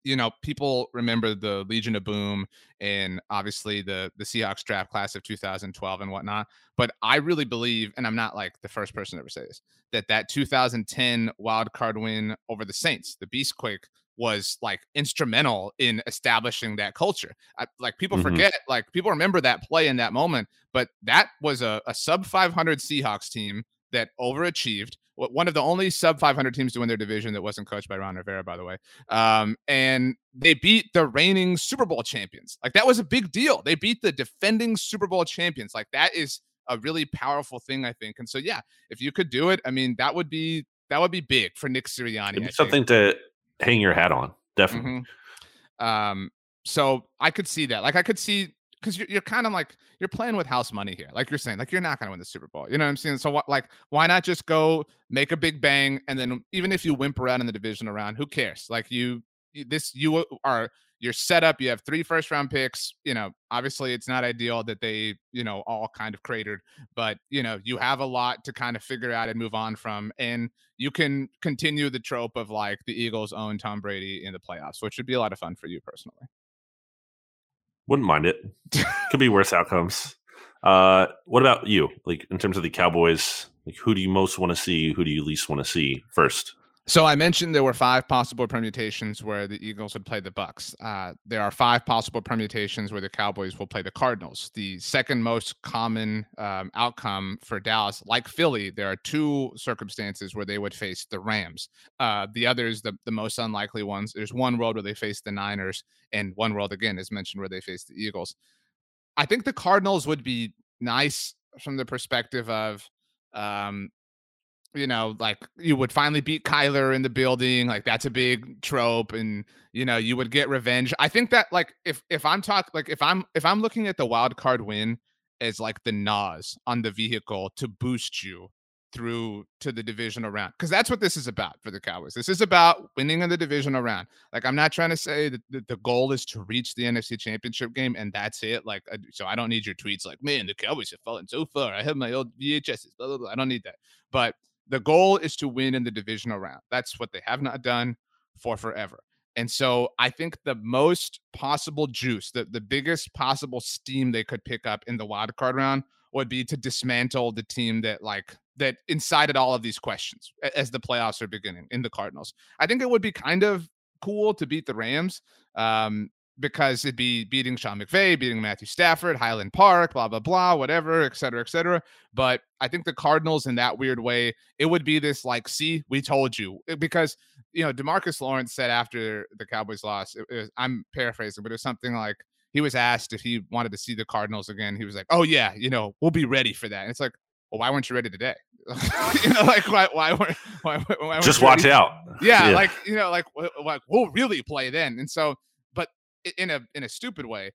you know, people remember the Legion of Boom and obviously the the Seahawks draft class of 2012 and whatnot. But I really believe, and I'm not like the first person to ever say this, that that 2010 wild card win over the Saints, the Beastquake, was like instrumental in establishing that culture. I, like people mm-hmm. forget, like people remember that play in that moment, but that was a, a sub 500 Seahawks team that overachieved one of the only sub 500 teams to win their division that wasn't coached by Ron Rivera, by the way. Um, and they beat the reigning Super Bowl champions. Like that was a big deal. They beat the defending Super Bowl champions. Like that is a really powerful thing, I think. And so, yeah, if you could do it, I mean, that would be that would be big for Nick Sirianni. something to hang your hat on, definitely. Mm-hmm. Um, so I could see that. Like I could see because you're, you're kind of like you're playing with house money here like you're saying like you're not going to win the super bowl you know what i'm saying? So what like why not just go make a big bang and then even if you whimper out in the division around who cares? Like you this you are you're set up you have three first round picks you know obviously it's not ideal that they you know all kind of cratered but you know you have a lot to kind of figure out and move on from and you can continue the trope of like the eagles own tom brady in the playoffs which would be a lot of fun for you personally wouldn't mind it. Could be worse outcomes. Uh, what about you? Like in terms of the Cowboys, like who do you most want to see? Who do you least want to see first? So I mentioned there were five possible permutations where the Eagles would play the Bucks. Uh, there are five possible permutations where the Cowboys will play the Cardinals. The second most common um, outcome for Dallas, like Philly, there are two circumstances where they would face the Rams. Uh, the others, the, the most unlikely ones, there's one world where they face the Niners, and one world again is mentioned where they face the Eagles. I think the Cardinals would be nice from the perspective of um, you know, like you would finally beat Kyler in the building. Like that's a big trope, and you know, you would get revenge. I think that like if if I'm talking like if I'm if I'm looking at the wild card win as like the NOS on the vehicle to boost you through to the divisional round because that's what this is about for the Cowboys. This is about winning in the divisional round. Like I'm not trying to say that the, goal is to reach the NFC Championship game and that's it. Like so, I don't need your tweets like, "Man, the Cowboys have fallen so far. I have my old VHSs." Blah, blah, blah. I don't need that. But the goal is to win in the divisional round. That's what they have not done for forever. And so I think the most possible juice, the, the biggest possible steam they could pick up in the wild card round would be to dismantle the team that like that incited all of these questions as the playoffs are beginning in the Cardinals. I think it would be kind of cool to beat the Rams. Um, because it'd be beating Sean McVay, beating Matthew Stafford, Highland Park, blah, blah, blah, whatever, et cetera, et cetera. But I think the Cardinals, in that weird way, it would be this like, see, we told you. Because, you know, Demarcus Lawrence said after the Cowboys lost, it, it I'm paraphrasing, but it was something like, he was asked if he wanted to see the Cardinals again. He was like, oh, yeah, you know, we'll be ready for that. And it's like, well, why weren't you ready today? you know, like why, why, why, why, why just watch ready? out. Yeah, yeah, like you know, like like we'll really play then. And so in a in a stupid way,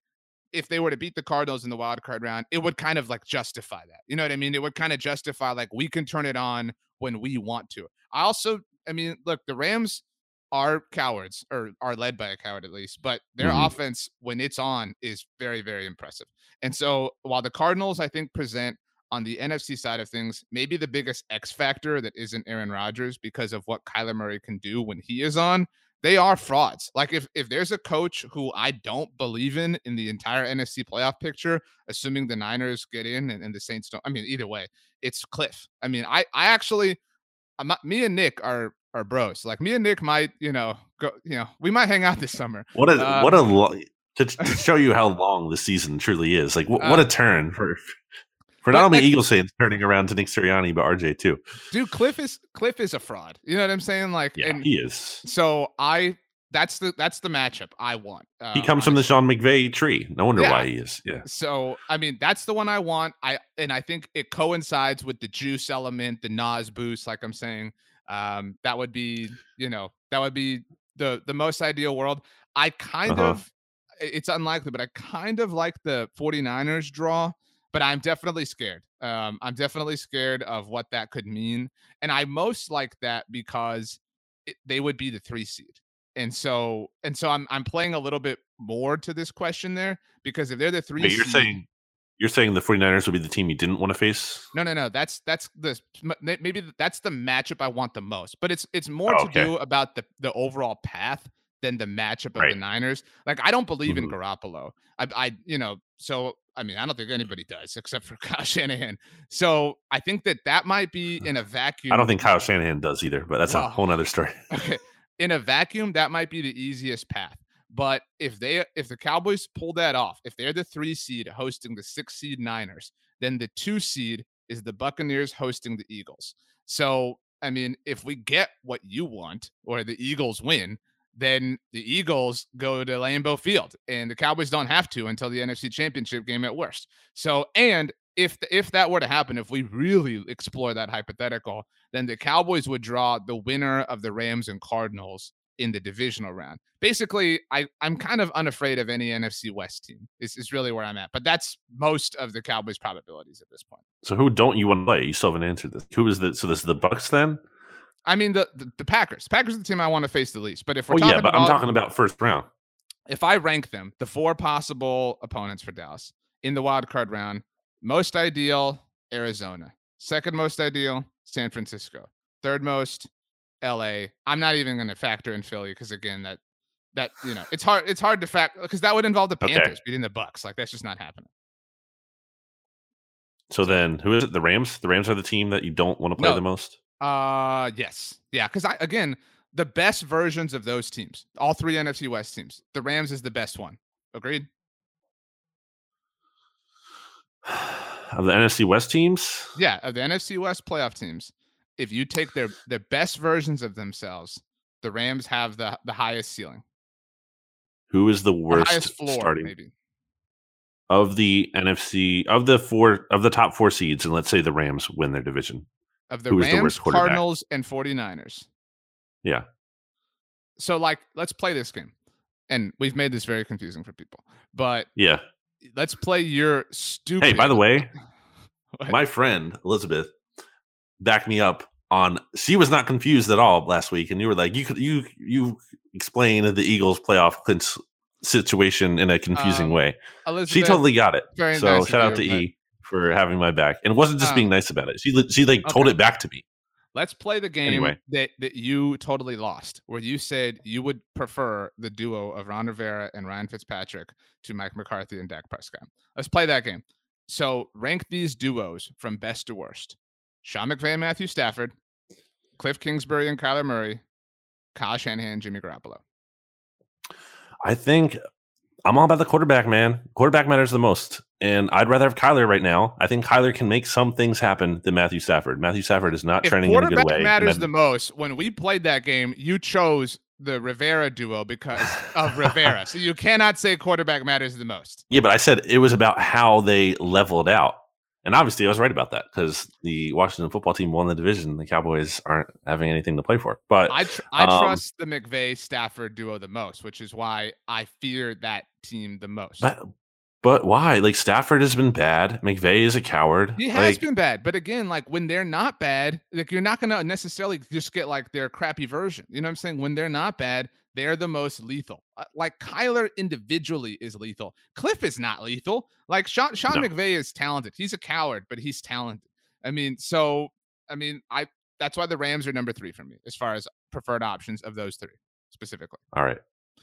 if they were to beat the Cardinals in the wild card round, it would kind of like justify that. You know what I mean? It would kind of justify like we can turn it on when we want to. I also, I mean, look, the Rams are cowards or are led by a coward at least, but their mm-hmm. offense when it's on is very, very impressive. And so while the Cardinals, I think, present on the NFC side of things, maybe the biggest X factor that isn't Aaron Rodgers because of what Kyler Murray can do when he is on they are frauds. Like if if there's a coach who I don't believe in in the entire NFC playoff picture, assuming the Niners get in and, and the Saints don't. I mean, either way, it's Cliff. I mean, I I actually, I'm me and Nick are are bros. Like me and Nick might, you know, go, you know, we might hang out this summer. What a uh, what a lo- to, to show you how long the season truly is. Like what, uh, what a turn for for not only like, Eagles fans turning around to Nick Sirianni, but RJ too. Dude, Cliff is Cliff is a fraud. You know what I'm saying? Like, yeah, he is. So I that's the that's the matchup I want. Uh, he comes from the Sean McVay tree. No wonder yeah. why he is. Yeah. So I mean, that's the one I want. I and I think it coincides with the juice element, the NOS boost. Like I'm saying, um, that would be you know that would be the the most ideal world. I kind uh-huh. of it's unlikely, but I kind of like the 49ers draw but I'm definitely scared. Um, I'm definitely scared of what that could mean, and I most like that because it, they would be the three seed, and so and so I'm I'm playing a little bit more to this question there because if they're the three, you're seed, saying you're saying the 49ers would be the team you didn't want to face? No, no, no. That's that's the maybe that's the matchup I want the most, but it's it's more oh, to okay. do about the the overall path than the matchup of right. the Niners. Like I don't believe mm-hmm. in Garoppolo. I, I, you know, so I mean, I don't think anybody does except for Kyle Shanahan. So I think that that might be in a vacuum. I don't think Kyle Shanahan does either, but that's well, a whole other story. Okay. In a vacuum, that might be the easiest path. But if they if the Cowboys pull that off, if they're the three seed hosting the six seed Niners, then the two seed is the Buccaneers hosting the Eagles. So I mean, if we get what you want or the Eagles win, then the Eagles go to Lambeau Field, and the Cowboys don't have to until the NFC Championship game at worst. So, and if the, if that were to happen, if we really explore that hypothetical, then the Cowboys would draw the winner of the Rams and Cardinals in the divisional round. Basically, I I'm kind of unafraid of any NFC West team. Is is really where I'm at. But that's most of the Cowboys' probabilities at this point. So, who don't you want to play? You still haven't answered this. Who is the so this is the Bucks then? I mean the, the, the Packers. Packers are the team I want to face the least. But if we're oh, yeah, but about, I'm talking about first round. If I rank them, the four possible opponents for Dallas in the wild card round, most ideal Arizona, second most ideal San Francisco, third most LA. I'm not even going to factor in Philly because again that that you know it's hard it's hard to fact because that would involve the Panthers okay. beating the Bucks. Like that's just not happening. So then, who is it? The Rams. The Rams are the team that you don't want to play no, the most. Uh, yes, yeah, because I again the best versions of those teams, all three NFC West teams. The Rams is the best one. Agreed. Of the NFC West teams? Yeah, of the NFC West playoff teams. If you take their their best versions of themselves, the Rams have the the highest ceiling. Who is the worst the floor, starting maybe. of the NFC of the four of the top four seeds, and let's say the Rams win their division? Of the Who Rams, the Cardinals, and 49ers. Yeah. So, like, let's play this game. And we've made this very confusing for people. But yeah, let's play your stupid. Hey, by the way, my friend Elizabeth back me up on she was not confused at all last week, and you were like, you could you you explain the Eagles playoff clinch situation in a confusing um, way. Elizabeth, she totally got it. so nice shout out to E for having my back, and wasn't just being ah. nice about it. She she like okay. told it back to me. Let's play the game anyway. that, that you totally lost, where you said you would prefer the duo of Ron Rivera and Ryan Fitzpatrick to Mike McCarthy and Dak Prescott. Let's play that game. So rank these duos from best to worst. Sean McVay and Matthew Stafford, Cliff Kingsbury and Kyler Murray, Kyle Shanahan, Jimmy Garoppolo. I think I'm all about the quarterback, man. Quarterback matters the most. And I'd rather have Kyler right now. I think Kyler can make some things happen than Matthew Stafford. Matthew Stafford is not if trending in a good way. matters the most. When we played that game, you chose the Rivera duo because of Rivera. So you cannot say quarterback matters the most. Yeah, but I said it was about how they leveled out. And obviously, I was right about that because the Washington football team won the division. The Cowboys aren't having anything to play for. But I, tr- I um, trust the McVay Stafford duo the most, which is why I fear that team the most. But, but why? Like Stafford has been bad. McVay is a coward. He has like, been bad. But again, like when they're not bad, like you're not gonna necessarily just get like their crappy version. You know what I'm saying? When they're not bad, they're the most lethal. Uh, like Kyler individually is lethal. Cliff is not lethal. Like Sean, Sean no. McVay is talented. He's a coward, but he's talented. I mean, so I mean, I that's why the Rams are number three for me as far as preferred options of those three specifically. All right.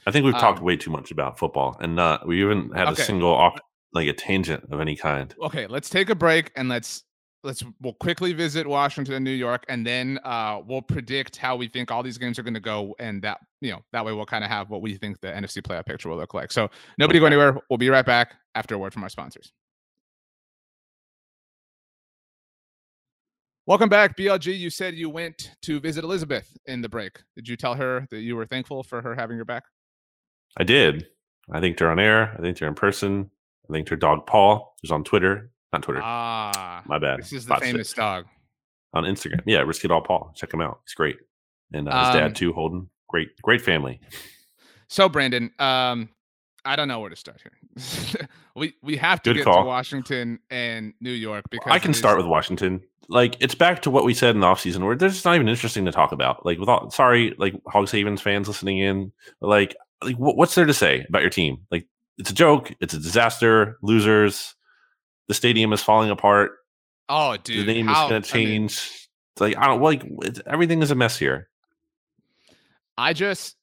I think we've um, talked way too much about football, and not we haven't had okay. a single off like a tangent of any kind. Okay, let's take a break and let's let's we'll quickly visit Washington and New York, and then uh, we'll predict how we think all these games are going to go, and that you know that way we'll kind of have what we think the NFC playoff picture will look like. So nobody okay. go anywhere. We'll be right back after a word from our sponsors. Welcome back, BLG. You said you went to visit Elizabeth in the break. Did you tell her that you were thankful for her having your back? I did. I think they're on air. I think they're in person. I thanked her dog Paul, who's on Twitter. Not Twitter. Ah, my bad. This is the famous dog on Instagram. Yeah, Risky Dog Paul. Check him out. He's great, and uh, his um, dad too, Holden. Great, great family. So Brandon, um, I don't know where to start here. we we have to Good get call. to Washington and New York because I can start with Washington. Like it's back to what we said in the offseason where there's not even interesting to talk about. Like with all sorry, like Hogs Havens fans listening in, like like what's there to say about your team? Like it's a joke, it's a disaster, losers the stadium is falling apart. Oh, dude, the name how, is going to change. I mean, it's like I don't like everything is a mess here. I just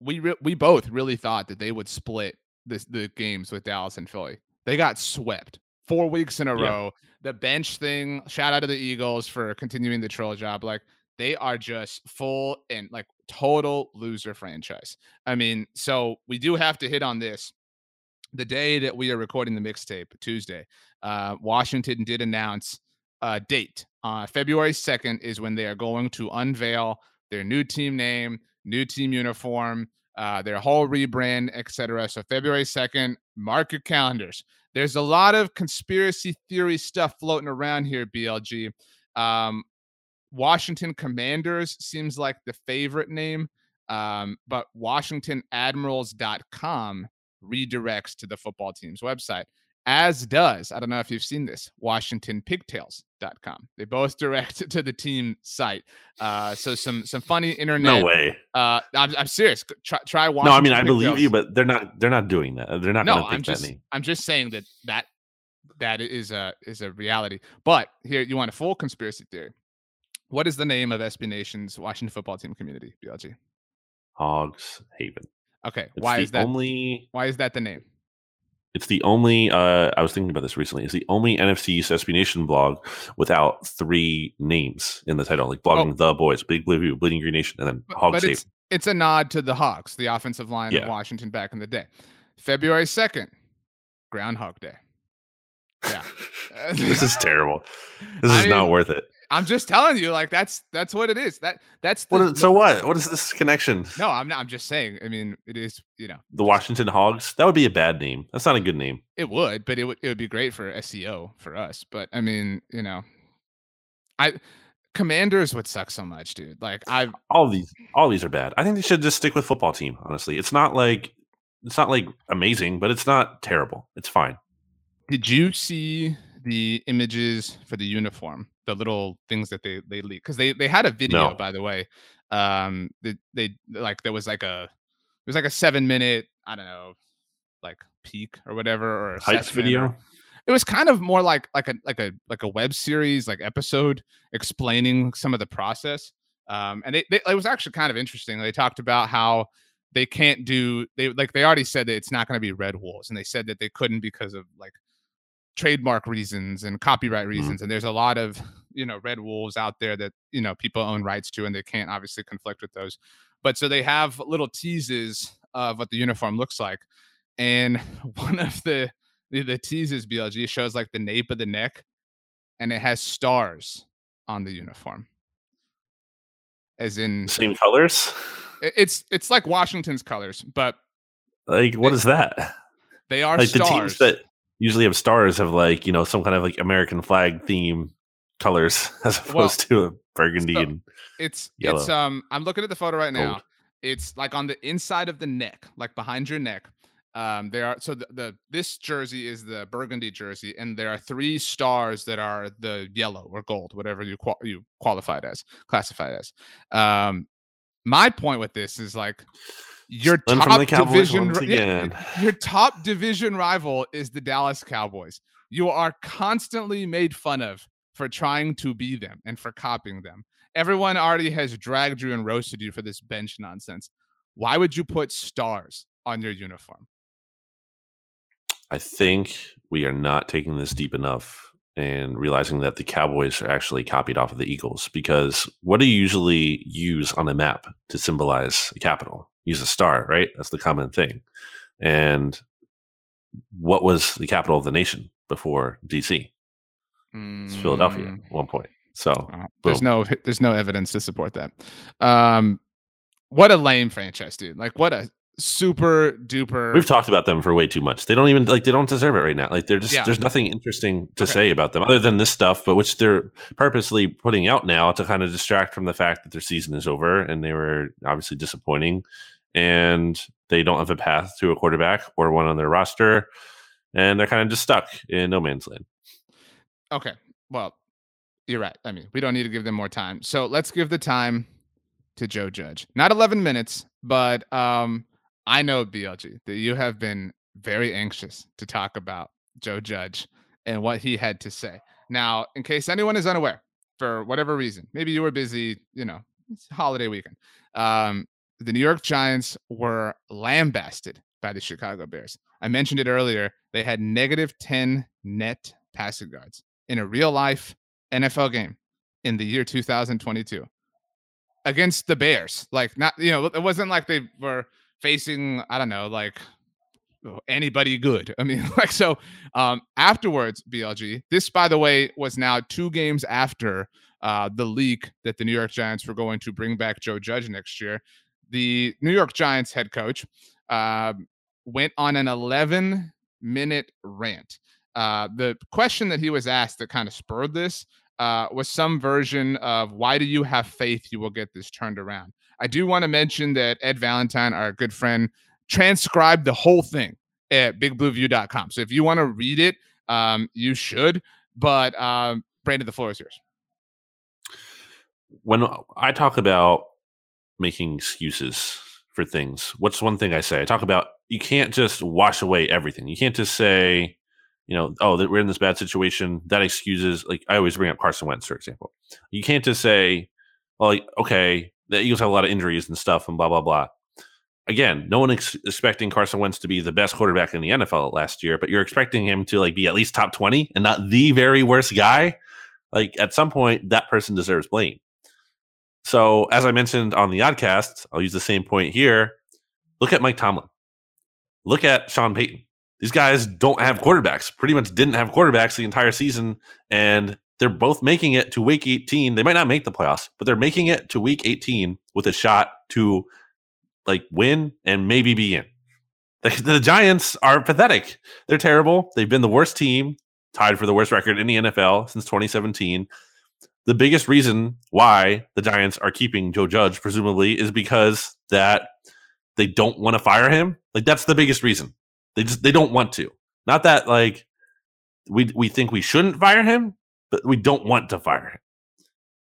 we re- we both really thought that they would split this the games with Dallas and Philly. They got swept four weeks in a yeah. row. The bench thing. Shout out to the Eagles for continuing the troll job. Like they are just full and like total loser franchise. I mean, so we do have to hit on this the day that we are recording the mixtape, Tuesday, uh, Washington did announce a date. Uh, February 2nd is when they are going to unveil their new team name, new team uniform, uh, their whole rebrand, etc. So February 2nd, mark your calendars. There's a lot of conspiracy theory stuff floating around here, BLG. Um, Washington Commanders seems like the favorite name, um, but WashingtonAdmirals.com redirects to the football team's website, as does, I don't know if you've seen this, WashingtonPigtails.com. They both direct to the team site. Uh, so some some funny internet. No way. Uh, I'm, I'm serious. Try, try Washington. No, I mean I believe you, but they're not they're not doing that. They're not. No, I'm just I'm just saying that that that is a is a reality. But here you want a full conspiracy theory. What is the name of SB Nation's Washington football team community? BLG. Hogs Haven. Okay. It's why is that only why is that the name? It's the only uh I was thinking about this recently. It's the only NFC SB Nation blog without three names in the title, like blogging oh. the boys, Big Blue, Bleeding Green Nation, and then but, Hogs but it's, it's, a nod to the Hogs, the offensive line yeah. of Washington back in the day. February 2nd, Groundhog Day. Yeah. this is terrible. This is I mean, not worth it. I'm just telling you, like that's that's what it is. That that's the, what is, so what? What is this connection? No, I'm not. I'm just saying. I mean, it is. You know, the Washington Hogs. That would be a bad name. That's not a good name. It would, but it would. It would be great for SEO for us. But I mean, you know, I Commanders would suck so much, dude. Like I all these all these are bad. I think they should just stick with football team. Honestly, it's not like it's not like amazing, but it's not terrible. It's fine. Did you see the images for the uniform? The little things that they they leak because they they had a video No. by the way. Um, they, they like there was like a it was like a seven minute I don't know like peak or whatever or Hype assessment or- video. it was kind of more like like a like a like a web series like episode explaining some of the process um and they, they it was actually kind of interesting they talked about how they can't do they like they already said that it's not going to be red wolves and they said that they couldn't because of like trademark reasons and copyright mm-hmm. reasons and there's a lot of you know red wolves out there that you know people own rights to and they can't obviously conflict with those but so they have little teases of what the uniform looks like and one of the the, the teases blg shows like the nape of the neck and it has stars on the uniform as in Same colors. it's it's like washington's colors but Like what is that? they are Like stars the teams that usually have stars have like you know some kind of like American flag theme colors as opposed to a burgundy so- and It's it's Yellow. um I'm looking at the photo right now. Gold. It's like on the inside of the neck, like behind your neck. Um there are so the, the this jersey is the burgundy jersey and there are three stars that are the yellow or gold, whatever you qual- you qualified as, classified as. Um my point with this is like your top from the Cowboys division your top division rival is the Dallas Cowboys. You are constantly made fun of for trying to be them and for copying them. Everyone already has dragged you and roasted you for this bench nonsense. Why would you put stars on your uniform? I think we are not taking this deep enough and realizing that the Cowboys are actually copied off of the Eagles because what do you usually use on a map to symbolize a capital? Use a star, right? That's the common thing. And what was the capital of the nation before DC? It's Philadelphia Mm, at one point. So uh, there's no there's no evidence to support that. Um what a lame franchise, dude. Like what a super duper We've talked about them for way too much. They don't even like they don't deserve it right now. Like they're just Yeah. there's nothing interesting to Okay. say about them other than this stuff, but which they're purposely putting out now to kind of distract from the fact that their season is over and they were obviously disappointing and they don't have a path to a quarterback or one on their roster and they're kind of just stuck in no man's land. Okay. Well, you're right. I mean, we don't need to give them more time. So let's give the time to Joe Judge. Not 11 minutes, but um, I know BLG that you have been very anxious to talk about Joe Judge and what he had to say. Now, in case anyone is unaware, for whatever reason, maybe you were busy, you know, it's holiday weekend. Um, the New York Giants were lambasted by the Chicago Bears. I mentioned it earlier. They had negative 10 net passing yards in a real life NFL game in the year 2022 against the Bears. Like, not, you know, it wasn't like they were facing, I don't know, like oh, anybody good. I mean, like, so um, afterwards, BLG, this, by the way, was now two games after uh, the leak that the New York Giants were going to bring back Joe Judge next year. The New York Giants head coach um, went on an 11 minute rant. Uh, the question that he was asked that kind of spurred this uh, was some version of why do you have faith you will get this turned around? I do want to mention that Ed Valentine, our good friend, transcribed the whole thing at bigblueview.com. So if you want to read it, um, you should. But um, Brandon, the floor is yours. when I talk about making excuses for things, what's one thing I say? I talk about you can't just wash away everything. You can't just say, you know, oh, that we're in this bad situation. That excuses, like I always bring up Carson Wentz, for example. You can't just say, well, like, okay, the Eagles have a lot of injuries and stuff, and blah blah blah. Again, no one ex- expecting Carson Wentz to be the best quarterback in the NFL last year, but you're expecting him to like be at least top twenty and not the very worst guy. Like at some point, that person deserves blame. So, as I mentioned on the Oddcast, I'll use the same point here. Look at Mike Tomlin. Look at Sean Payton. These guys don't have quarterbacks, pretty much didn't have quarterbacks the entire season. And they're both making it to week 18. They might not make the playoffs, but they're making it to week 18 with a shot to like win and maybe be in. The, the Giants are pathetic. They're terrible. They've been the worst team, tied for the worst record in the NFL since 2017 the biggest reason why the Giants are keeping Joe Judge, presumably, is because that they don't want to fire him. Like that's the biggest reason. They just they don't want to. Not that like we we think we shouldn't fire him. But we don't want to fire him.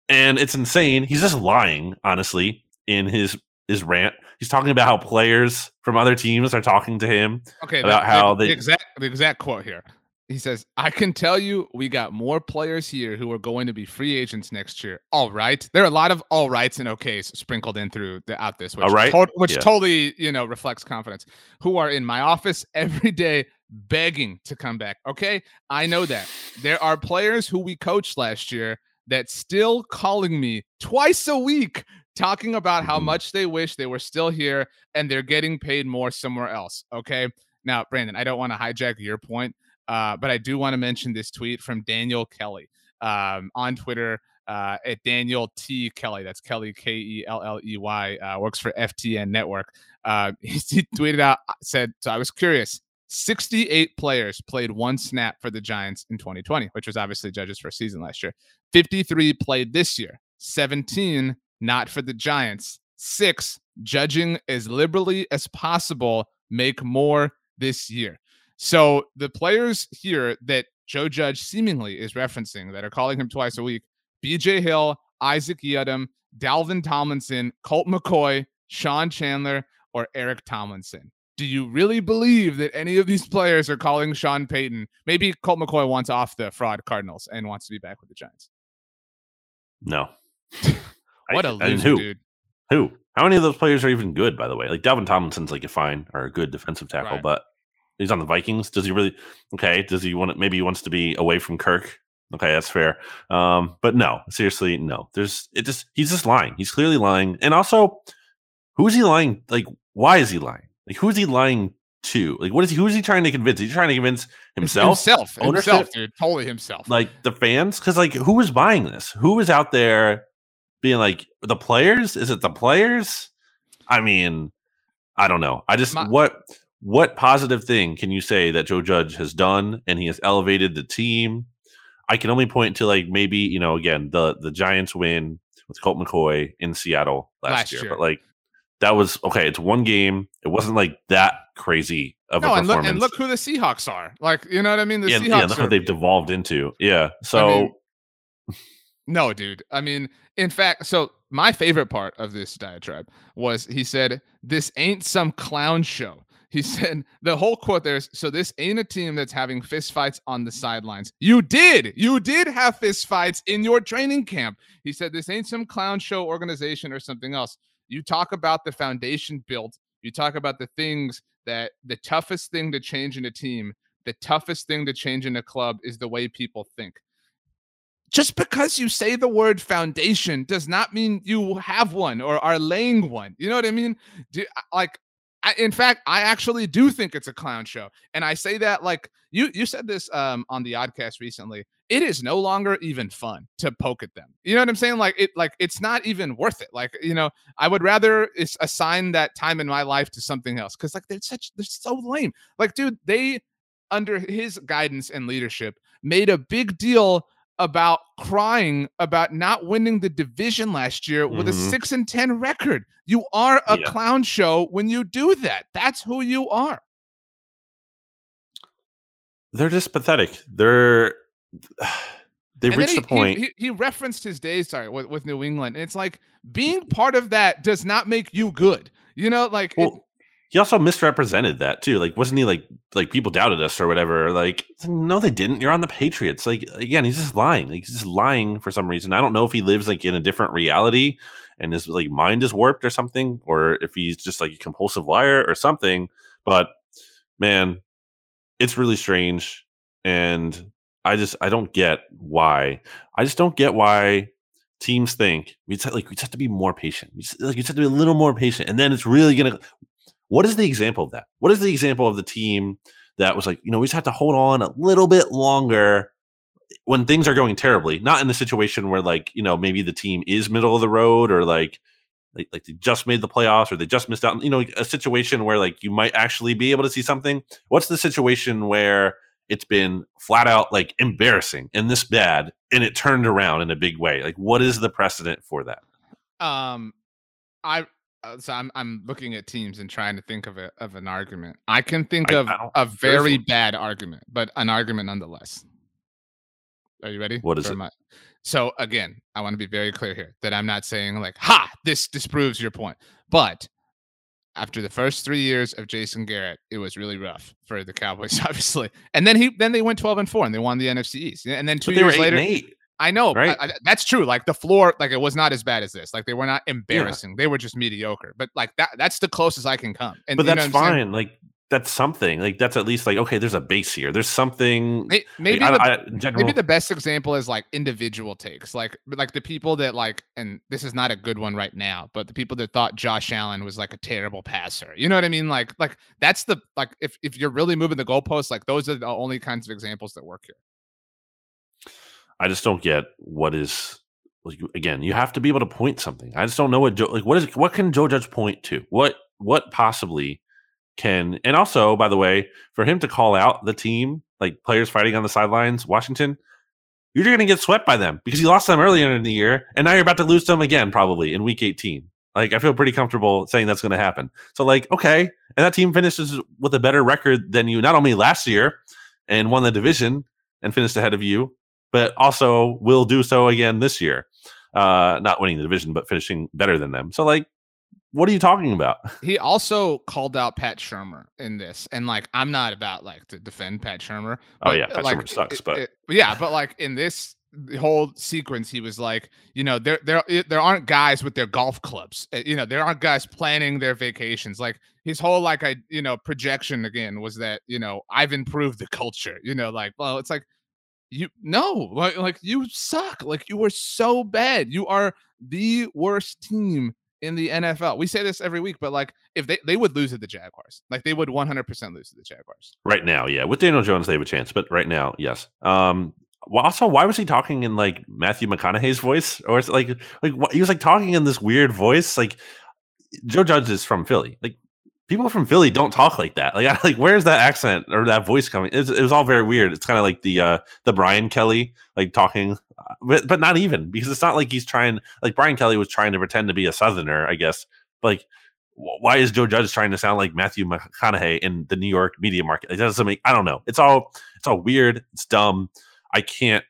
And it's insane. He's just lying, honestly, in his his rant. He's talking about how players from other teams are talking to him okay, about the, how the, they the exact the exact quote here. He says, "I can tell you, we got more players here who are going to be free agents next year. All right, there are a lot of all rights and okays sprinkled in through the, out this, which All right? to- which Yeah. totally you know reflects confidence. Who are in my office every day begging to come back. Okay, I know that there are players who we coached last year that still calling me twice a week talking about how Mhm. much they wish they were still here and they're getting paid more somewhere else. Okay. Now, Brandon, I don't want to hijack your point, uh, but I do want to mention this tweet from Daniel Kelley um, on Twitter uh, at Daniel T. Kelley. That's Kelley, K E L L E Y, uh, works for FTN Network. Uh, he tweeted out, said, So I was curious. 68 players played one snap for the Giants in 2020, which was obviously Judge's first season last year. 53 played this year, 17 not for the Giants, six judging as liberally as possible, make more this year. So the players here that Joe Judge seemingly is referencing that are calling him twice a week BJ Hill, Isaac Yiadom, Dalvin Tomlinson, Colt McCoy, Sean Chandler, or Eric Tomlinson. Do you really believe that any of these players are calling Sean Payton? Maybe Colt McCoy wants off the fraud Cardinals and wants to be back with the Giants. no. What I- a loser, who? dude. Who? How many of those players are even good, by the way? Like Dalvin Tomlinson's like a fine or a good defensive tackle, Right. but he's on the Vikings. Does he really okay? Does he want maybe he wants to be away from Kirk? Okay, that's fair. Um, but no, seriously, no. There's it just he's just lying. He's clearly lying. And also, who is he lying? Like, why is he lying? Like who is he lying to? Like what is he who is he trying to convince? He's trying to convince himself? himself, Ownership? himself, dude, totally himself. like the fans because like who is buying this who is out there being like the players is it the players i mean i don't know i just My- what what positive thing can you say that joe judge has done and he has elevated the team i can only point to like maybe you know again the the giants win with colt mccoy in seattle last, Last year, year. but like that was okay it's one game it wasn't like that crazy of no, a and look, performance and look who the Seahawks are. Like, you know what I mean? The yeah, Seahawks yeah, look are, what they've devolved into yeah so mean, No, dude. I mean, in fact, so my favorite part of this diatribe was he said, This ain't some clown show. He said the whole quote there is so this ain't a team that's having fistfights on the sidelines. You did. You did have fistfights in your training camp. He said this ain't some clown show organization or something else. You talk about the foundation built. You talk about the things that the toughest thing to change in a team, the toughest thing to change in a club is the way people think just because you say the word foundation does not mean you have one or are laying one. You know what I mean? Do, like, I, in fact, I actually do think it's a clown show, and I say that like you you said this um, on the Oddcast recently. It is no longer even fun to poke at them. You know what I'm saying? Like it, like it's not even worth it. Like you know, I would rather assign that time in my life to something else because like they're such they're so lame. Like, dude, they under his guidance and leadership made a big deal about crying about not winning the division last year with a Mhm. 6 and 10 record. You are a Yeah. clown show when you do that. That's who you are. they're just pathetic. They're they've And reached he, a point. He, he, referenced his days, sorry, with, with New England. And it's like being part of that does not make you good. You know, like well, he also misrepresented that too. Like, wasn't he like like people doubted us or whatever? Like, no, they didn't. You're on the Patriots. Like, again, he's just lying. Like, he's just lying for some reason. I don't know if he lives like in a different reality and his like mind is warped or something, or if he's just like a compulsive liar or something. But man, it's really strange, and I just I don't get why. I just don't get why teams think we just like we just have to be more patient. We just, like you just have to be a little more patient, and then it's really gonna. What is the example of that? What is the example of the team that was like, you know, we just have to hold on a little bit longer when things are going terribly? Not in the situation where like, you know, maybe the team is middle of the road or like like, like they just made the playoffs or they just missed out. You know, a situation where like you might actually be able to see something. What's the situation where it's been flat out like embarrassing and this bad and it turned around in a big way? Like, what is the precedent for that? um I Uh, so I'm I'm looking at teams and trying to think of a of an argument. I can think I- of I a very bad argument, but an argument nonetheless. Are you ready? What is it? So again, I want to be very clear here that I'm not saying like, "Ha, this disproves your point." But after the first three years of Jason Garrett, it was really rough for the Cowboys, obviously. And then he then they went 12 and four and they won the NFC East. And then two years later, eight. I know, right? I, I, that's true. Like the floor, like it was not as bad as this. Like they were not embarrassing. Yeah. They were just mediocre. But like that, that's the closest I can come. And but that's fine. Like that's something. Like that's at least like okay, there's a base here. There's something. Maybe maybe, the, I, general, maybe the best example is like individual takes. Like like the people that like, and this is not a good one right now, but the people that thought Josh Allen was like a terrible passer. You know what I mean? Like like that's the like if if you're really moving the goalposts, like those are the only kinds of examples that work here. I just don't get what is like again. You have to be able to point something. I just don't know what Joe like. What is what can Joe Judge point to? What what possibly can and also by the way for him to call out the team like players fighting on the sidelines, Washington. You're going to get swept by them because you lost them earlier in the year, and now you're about to lose them again probably in Week 18. Like I feel pretty comfortable saying that's going to happen. So like okay, and that team finishes with a better record than you not only last year and won the division and finished ahead of you, but also will do so again this year. Uh, not winning the division, but finishing better than them. So, like, what are you talking about? He also called out Pat Shurmur in this, and like, I'm not about like to defend Pat Shurmur. oh yeah, Pat like, Shurmur sucks, but it, yeah, but like in this whole sequence, he was like, you know, there there there aren't guys with their golf clubs. Eh, you know, there aren't guys planning their vacations. Like his whole like I you know projection again was that you know I've improved the culture. You know, like well, it's like you no like like you suck like you were so bad you are the worst team in the NFL. We say this every week, but like if they they would lose to the Jaguars, like they would 100% lose to the Jaguars. Right now, yeah. With Daniel Jones, they have a chance, but right now, yes. Um. Also, why was he talking in like Matthew McConaughey's voice, or it's like like he was like talking in this weird voice? Like Joe Judge is from Philly. Like people from Philly don't talk like that. Like, like where's that accent or that voice coming? It was, it was all very weird. It's kind of like the uh the Brian Kelly like talking, but but not even because it's not like he's trying. Like Brian Kelly was trying to pretend to be a Southerner, I guess. But like, why is Joe Judge trying to sound like Matthew McConaughey in the New York media market? It doesn't make. I don't know. It's all it's all weird. It's dumb. I can't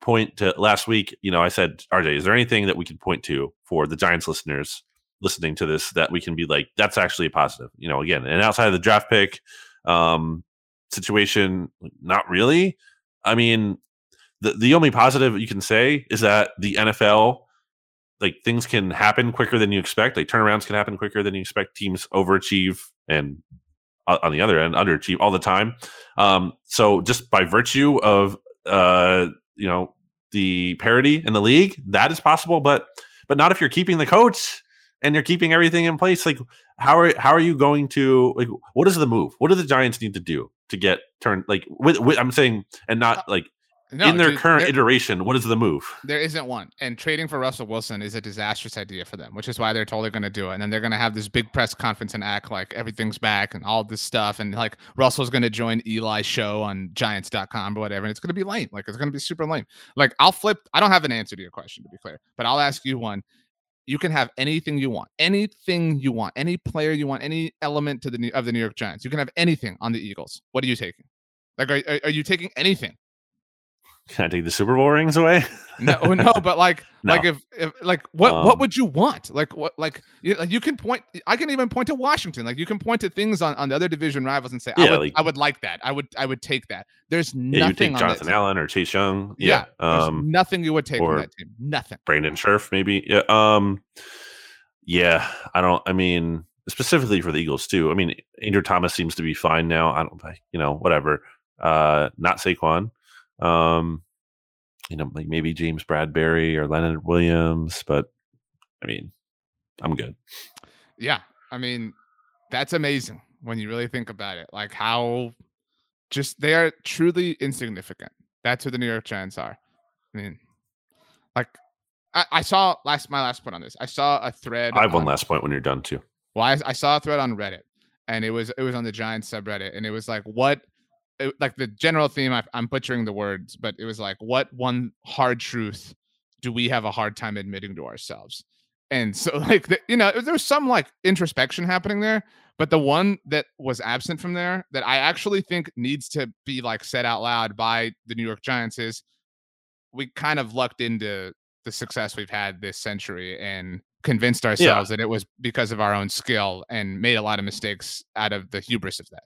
point to last week. You know, I said, RJ, is there anything that we could point to for the Giants listeners listening to this that we can be like, that's actually a positive. You know, again, and outside of the draft pick um, situation, not really. I mean, the the only positive you can say is that the NFL, like things can happen quicker than you expect. Like turnarounds can happen quicker than you expect. Teams overachieve and uh, on the other end underachieve all the time. Um, so just by virtue of uh, you know the parity in the league, that is possible, but but not if you're keeping the coach and you're keeping everything in place. Like, how are how are you going to like? What is the move? What do the Giants need to do to get turned? Like, with, with I'm saying, and not like no, in their dude, current iteration, what is the move? There isn't one. And trading for Russell Wilson is a disastrous idea for them, which is why they're totally going to do it. And then they're going to have this big press conference and act like everything's back and all this stuff. And like Russell's going to join Eli's show on giants.com or whatever. And it's going to be lame. Like it's going to be super lame. Like I'll flip. I don't have an answer to your question, to be clear, but I'll ask you one you can have anything you want, anything you want, any player you want, any element to the of the New York Giants. You can have anything on the Eagles. What are you taking? Like, are, are, are you taking anything? Can I take the Super Bowl rings away? no, oh, no, but like, no. like if, if like what um, what would you want? Like what like you, like you can point. I can even point to Washington. Like you can point to things on, on the other division rivals and say, yeah, I would like, I would like that. I would I would take that. There's yeah, nothing. You take Jonathan Allen or Chase Young. Yeah, yeah um, nothing you would take from that team. Nothing. Brandon Scherff, maybe. Yeah. Um. Yeah, I don't. I mean, specifically for the Eagles too. I mean, Andrew Thomas seems to be fine now. I don't. You know, whatever. Uh, not Saquon. Um, you know, like maybe James Bradberry or Leonard Williams, but I mean, I'm good. Yeah. I mean, that's amazing when you really think about it. Like how just they are truly insignificant. That's who the New York Giants are. I mean, like I, I saw last my last point on this. I saw a thread. I have on, one last point when you're done too. Well, I, I saw a thread on Reddit, and it was it was on the Giants subreddit, and it was like, what it, like the general theme I, i'm butchering the words but it was like what one hard truth do we have a hard time admitting to ourselves and so like the, you know there was some like introspection happening there but the one that was absent from there that i actually think needs to be like said out loud by the new york giants is we kind of lucked into the success we've had this century and convinced ourselves yeah. that it was because of our own skill and made a lot of mistakes out of the hubris of that.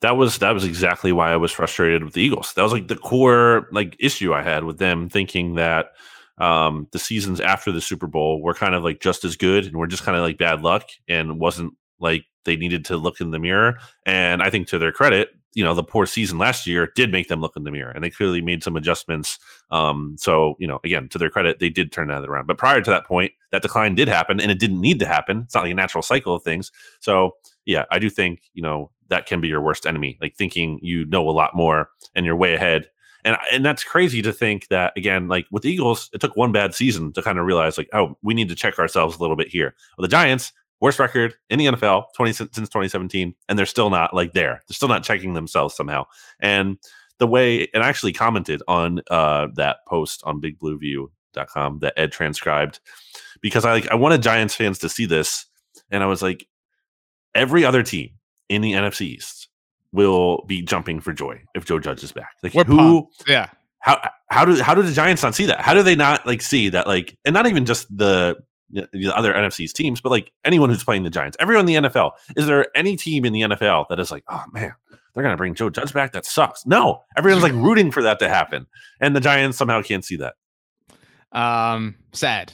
That was that was exactly why I was frustrated with the Eagles. That was like the core like issue I had with them thinking that um the seasons after the Super Bowl were kind of like just as good and we're just kind of like bad luck and wasn't like they needed to look in the mirror. And I think to their credit, you know, the poor season last year did make them look in the mirror and they clearly made some adjustments. Um, so, you know, again, to their credit, they did turn that around. But prior to that point, that decline did happen and it didn't need to happen. It's not like a natural cycle of things. So, yeah, I do think, you know, that can be your worst enemy, like thinking you know a lot more and you're way ahead. And, and that's crazy to think that again, like with the Eagles, it took one bad season to kind of realize like, oh, we need to check ourselves a little bit here. Well, the Giants, worst record in the NFL 20 since 2017 and they're still not like there they're still not checking themselves somehow and the way and I actually commented on uh, that post on bigblueview.com that ed transcribed because i like i wanted giants fans to see this and i was like every other team in the nfc east will be jumping for joy if joe judge is back like We're who pumped. yeah how how do how do the giants not see that how do they not like see that like and not even just the the other NFC's teams, but like anyone who's playing the Giants, everyone in the NFL. Is there any team in the NFL that is like, oh man, they're gonna bring Joe Judge back? That sucks. No, everyone's like rooting for that to happen, and the Giants somehow can't see that. Um, sad,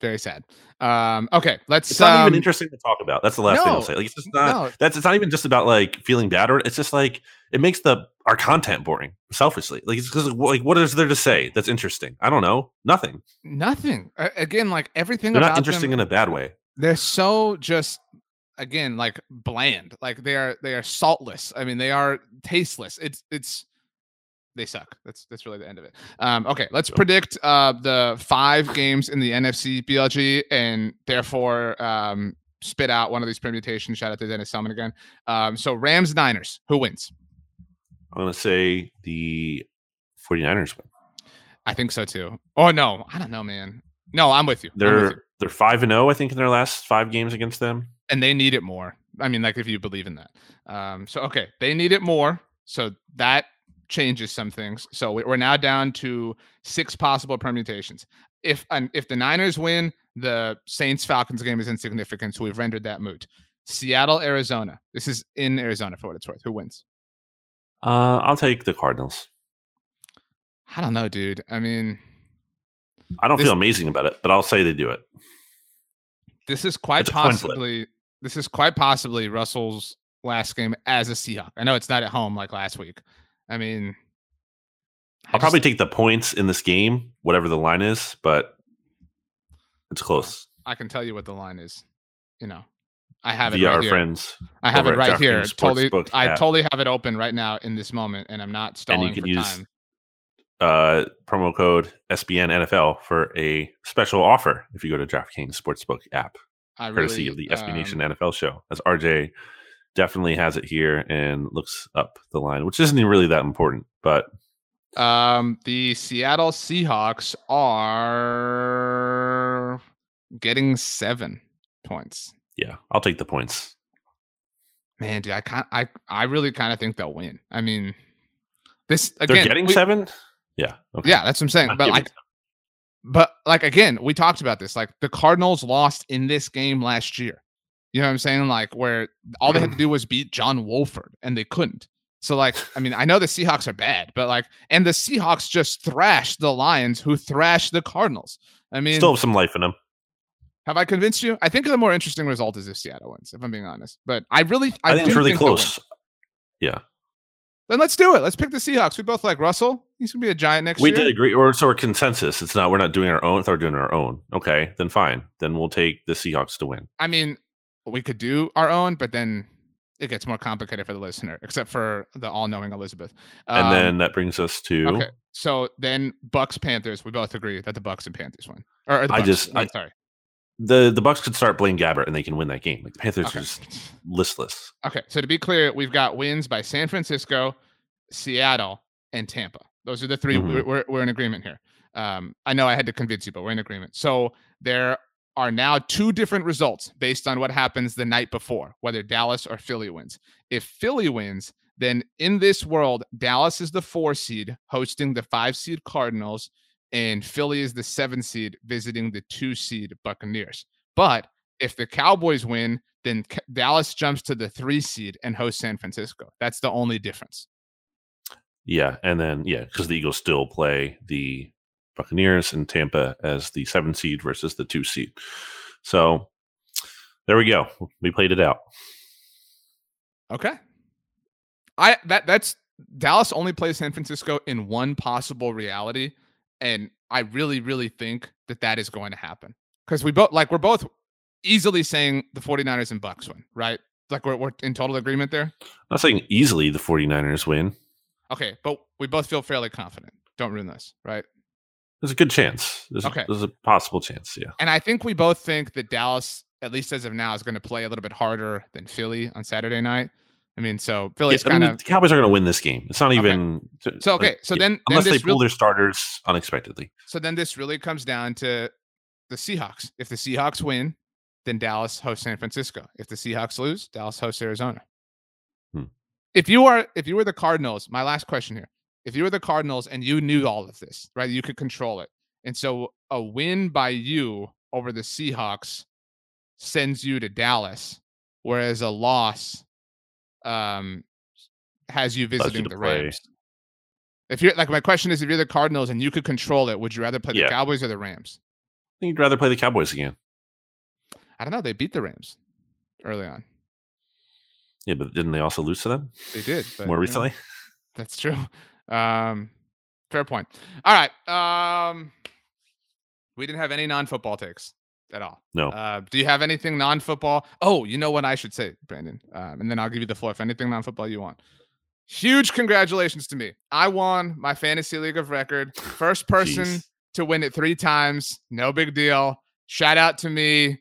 very sad. Um, okay, let's. It's not um, even interesting to talk about. That's the last no, thing I'll say. Like, it's just not. No. That's. It's not even just about like feeling bad, or it's just like it makes the our content boring. Selfishly, like it's because like what is there to say that's interesting? I don't know. Nothing. Nothing. Uh, again, like everything. They're not interesting them, in a bad way. They're so just again like bland. Like they are. They are saltless. I mean, they are tasteless. It's. It's they suck. That's that's really the end of it. Um, okay, let's predict uh, the five games in the NFC BLG, and therefore um, spit out one of these permutations. Shout out to Deniz Selman again. Um, so Rams Niners, who wins? I'm gonna say the 49ers win. I think so too. Oh no, I don't know, man. No, I'm with you. They're with you. they're five and zero, oh, I think, in their last five games against them, and they need it more. I mean, like if you believe in that. Um, so okay, they need it more. So that changes some things. So we're now down to six possible permutations. If and if the Niners win, the Saints Falcons game is insignificant, so we've rendered that moot. Seattle, Arizona. This is in Arizona for what it's worth. Who wins? Uh, I'll take the Cardinals. I don't know, dude. I mean, I don't this, feel amazing about it, but I'll say they do it. This is quite possibly this is quite possibly Russell's last game as a Seahawk. I know it's not at home like last week, I mean, I'll probably take the points in this game, whatever the line is, but it's close. I can tell you what the line is. You know, I have it via right here. friends. I have it right here. Totally, I totally have it open right now in this moment, and I'm not stalling and you can use, time. Uh, promo code SBN NFL for a special offer if you go to DraftKings Sportsbook app, I courtesy of the SB um, Nation NFL show. As RJ definitely has it here and looks up the line, which isn't really that important. But um, the Seattle Seahawks are getting seven points. Yeah, I'll take the points. Man, dude, I can't. I I really kind of think they'll win. I mean, this again. They're getting we, seven. Yeah. Okay. Yeah, that's what I'm saying. but like, but like again, we talked about this. Like the Cardinals lost in this game last year. You know what I'm saying? Like where all they had to do was beat John Wolford and they couldn't. So like, I mean, I know the Seahawks are bad, but like, and the Seahawks just thrashed the Lions, who thrashed the Cardinals. I mean, still have some life in them. Have I convinced you? I think the more interesting result is if Seattle wins, if I'm being honest. But I really, I, I think it's really think close. Yeah. Then let's do it. Let's pick the Seahawks. We both like Russell. He's gonna be a giant next we year. We did agree, or so our consensus. It's not. We're not doing our own. If we're doing our own, okay, then fine. Then we'll take the Seahawks to win. I mean, we could do our own, but then it gets more complicated for the listener, except for the all-knowing Elizabeth. Um, and then that brings us to okay. So then Bucks Panthers. We both agree that the Bucks and Panthers win. Or, or I just, I, sorry. The the Bucks could start Blaine Gabbert and they can win that game. Like the Panthers okay. are just listless. Okay, so to be clear, we've got wins by San Francisco, Seattle, and Tampa. Those are the 3 we mm-hmm. we're, we're in agreement here. Um, I know I had to convince you, but we're in agreement. So there are now two different results based on what happens the night before, whether Dallas or Philly wins. If Philly wins, then in this world, Dallas is the four seed hosting the five seed Cardinals, and Philly is the seven seed visiting the two seed Buccaneers. But if the Cowboys win, then Dallas jumps to the three seed and hosts San Francisco. That's the only difference. Yeah, and then yeah, because the Eagles still play the Buccaneers and Tampa as the seven seed versus the two seed. So there we go. We played it out. Okay. I that that's Dallas only plays San Francisco in one possible reality, and I really, really think that that is going to happen because we both like we're both easily saying the 49ers and Bucks win, right? Like we're, we're in total agreement there. I'm not saying easily the 49ers win. Okay, but we both feel fairly confident. Don't ruin this, right? There's a good chance. There's, okay. there's a possible chance, yeah. And I think we both think that Dallas, at least as of now, is going to play a little bit harder than Philly on Saturday night. I mean, so Philly's yeah, kind of the Cowboys are going to win this game. It's not okay. even so. Okay, so then unless then they pull their starters unexpectedly. So then this really comes down to the Seahawks. If the Seahawks win, then Dallas hosts San Francisco. If the Seahawks lose, Dallas hosts Arizona. Hmm. If you are if you were the Cardinals, my last question here. If you were the Cardinals and you knew all of this, right? You could control it. And so a win by you over the Seahawks sends you to Dallas, whereas a loss um has you visiting you the play. Rams. If you're like my question is if you're the Cardinals and you could control it, would you rather play yeah. the Cowboys or the Rams? I think you'd rather play the Cowboys again. I don't know. They beat the Rams early on. Yeah, but didn't they also lose to them? They did more recently. Know, that's true. Um, fair point. All right. Um, we didn't have any non-football takes at all. No. Uh, do you have anything non-football? Oh, you know what I should say, Brandon, um, and then I'll give you the floor if anything non-football you want. Huge congratulations to me. I won my fantasy league of record. First person Jeez. to win it three times. No big deal. Shout out to me.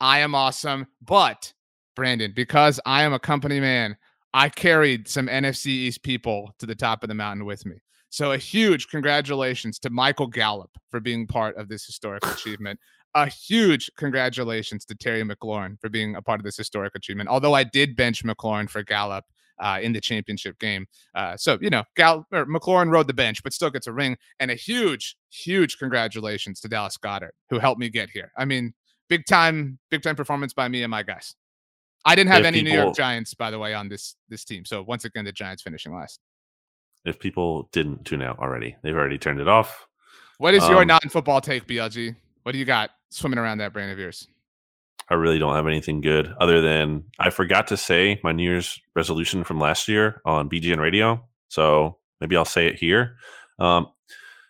I am awesome. But Brandon, because I am a company man, I carried some NFC East people to the top of the mountain with me. So a huge congratulations to Michael Gallup for being part of this historic achievement. A huge congratulations to Terry McLaurin for being a part of this historic achievement. Although I did bench McLaurin for Gallup uh, in the championship game. Uh, so, you know, Gal- McLaurin rode the bench, but still gets a ring. And a huge, huge congratulations to Dallas Goedert who helped me get here. I mean, big time, big time performance by me and my guys. I didn't have any people, New York Giants, by the way, on this this team. So once again, the Giants finishing last. If people didn't tune out already, they've already turned it off. What is um, your non-football take, BLG? What do you got swimming around that brain of yours? I really don't have anything good other than I forgot to say my New Year's resolution from last year on BGN Radio. So maybe I'll say it here. Um,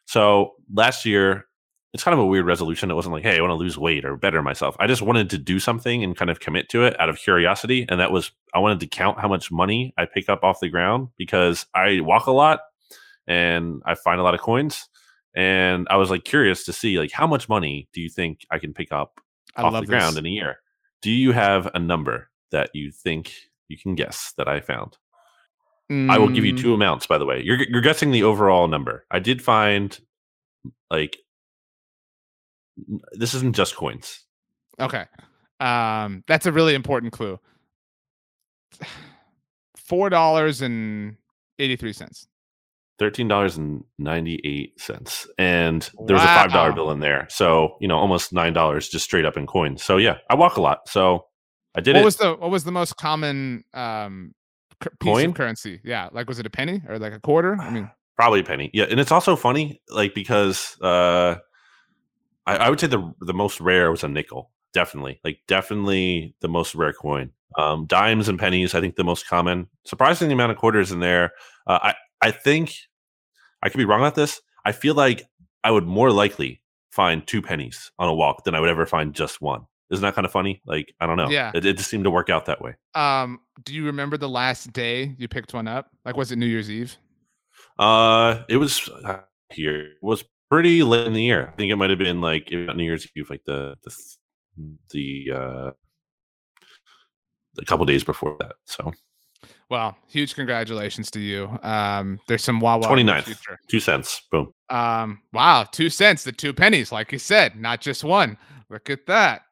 so last year it's kind of a weird resolution. It wasn't like, hey, I want to lose weight or better myself. I just wanted to do something and kind of commit to it out of curiosity. And that was, I wanted to count how much money I pick up off the ground because I walk a lot and I find a lot of coins. And I was like curious to see, like, how much money do you think I can pick up I off the ground in a year? Do you have a number that you think you can guess that I found? Mm. I will give you mm. two amounts, by the way. You're, you're guessing the overall number. I did find like this isn't just coins. Okay. Um, that's a really important clue. Four dollars and eighty-three cents. Thirteen dollars and ninety-eight cents, and there was wow. a five dollar bill in there. So you know, almost nine dollars just straight up in coins. So yeah, I walk a lot. So I did it. what it. was the what was the most common um piece Coin? of currency? Yeah, like was it a penny or like a quarter? I mean, probably a penny. Yeah, and it's also funny, like because uh I, I, would say the the most rare was a nickel. Definitely, like definitely the most rare coin. Um, dimes and pennies, I think the most common. Surprising amount of quarters in there. Uh, I I think I could be wrong about this. I feel like I would more likely find two pennies on a walk than I would ever find just one. Isn't that kind of funny? Like I don't know. Yeah, it, it just seemed to work out that way. Um, do you remember the last day you picked one up? Like, was it New Year's Eve? Uh, it was uh, here. It was pretty late in the year. I think it might have been like New Year's Eve, like the the the uh, a couple days before that. So, well, huge congratulations to you. Um, there's some Wawa 29th, two cents. Boom. Um, wow, two cents, the two pennies, like you said, not just one. Look at that.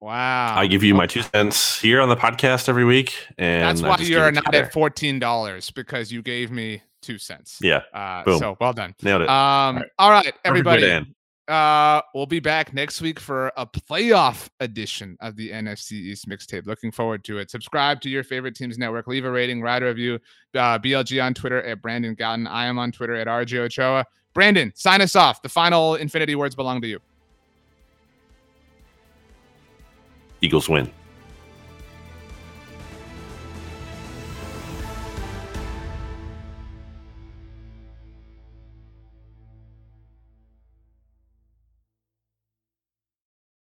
Wow. I give you my two cents here on the podcast every week. And that's why you're not at $14 because you gave me two cents. Yeah. Uh, Boom. So well done. Nailed it. Um, all right, all right everybody. Uh, we'll be back next week for a playoff edition of the NFC East mixtape. Looking forward to it. Subscribe to your favorite team's network. Leave a rating, write a review. Uh, BLG on Twitter at Brandon Gowton. I am on Twitter at RJ Ochoa. Brandon, sign us off. The final infinity words belong to you. Eagles win.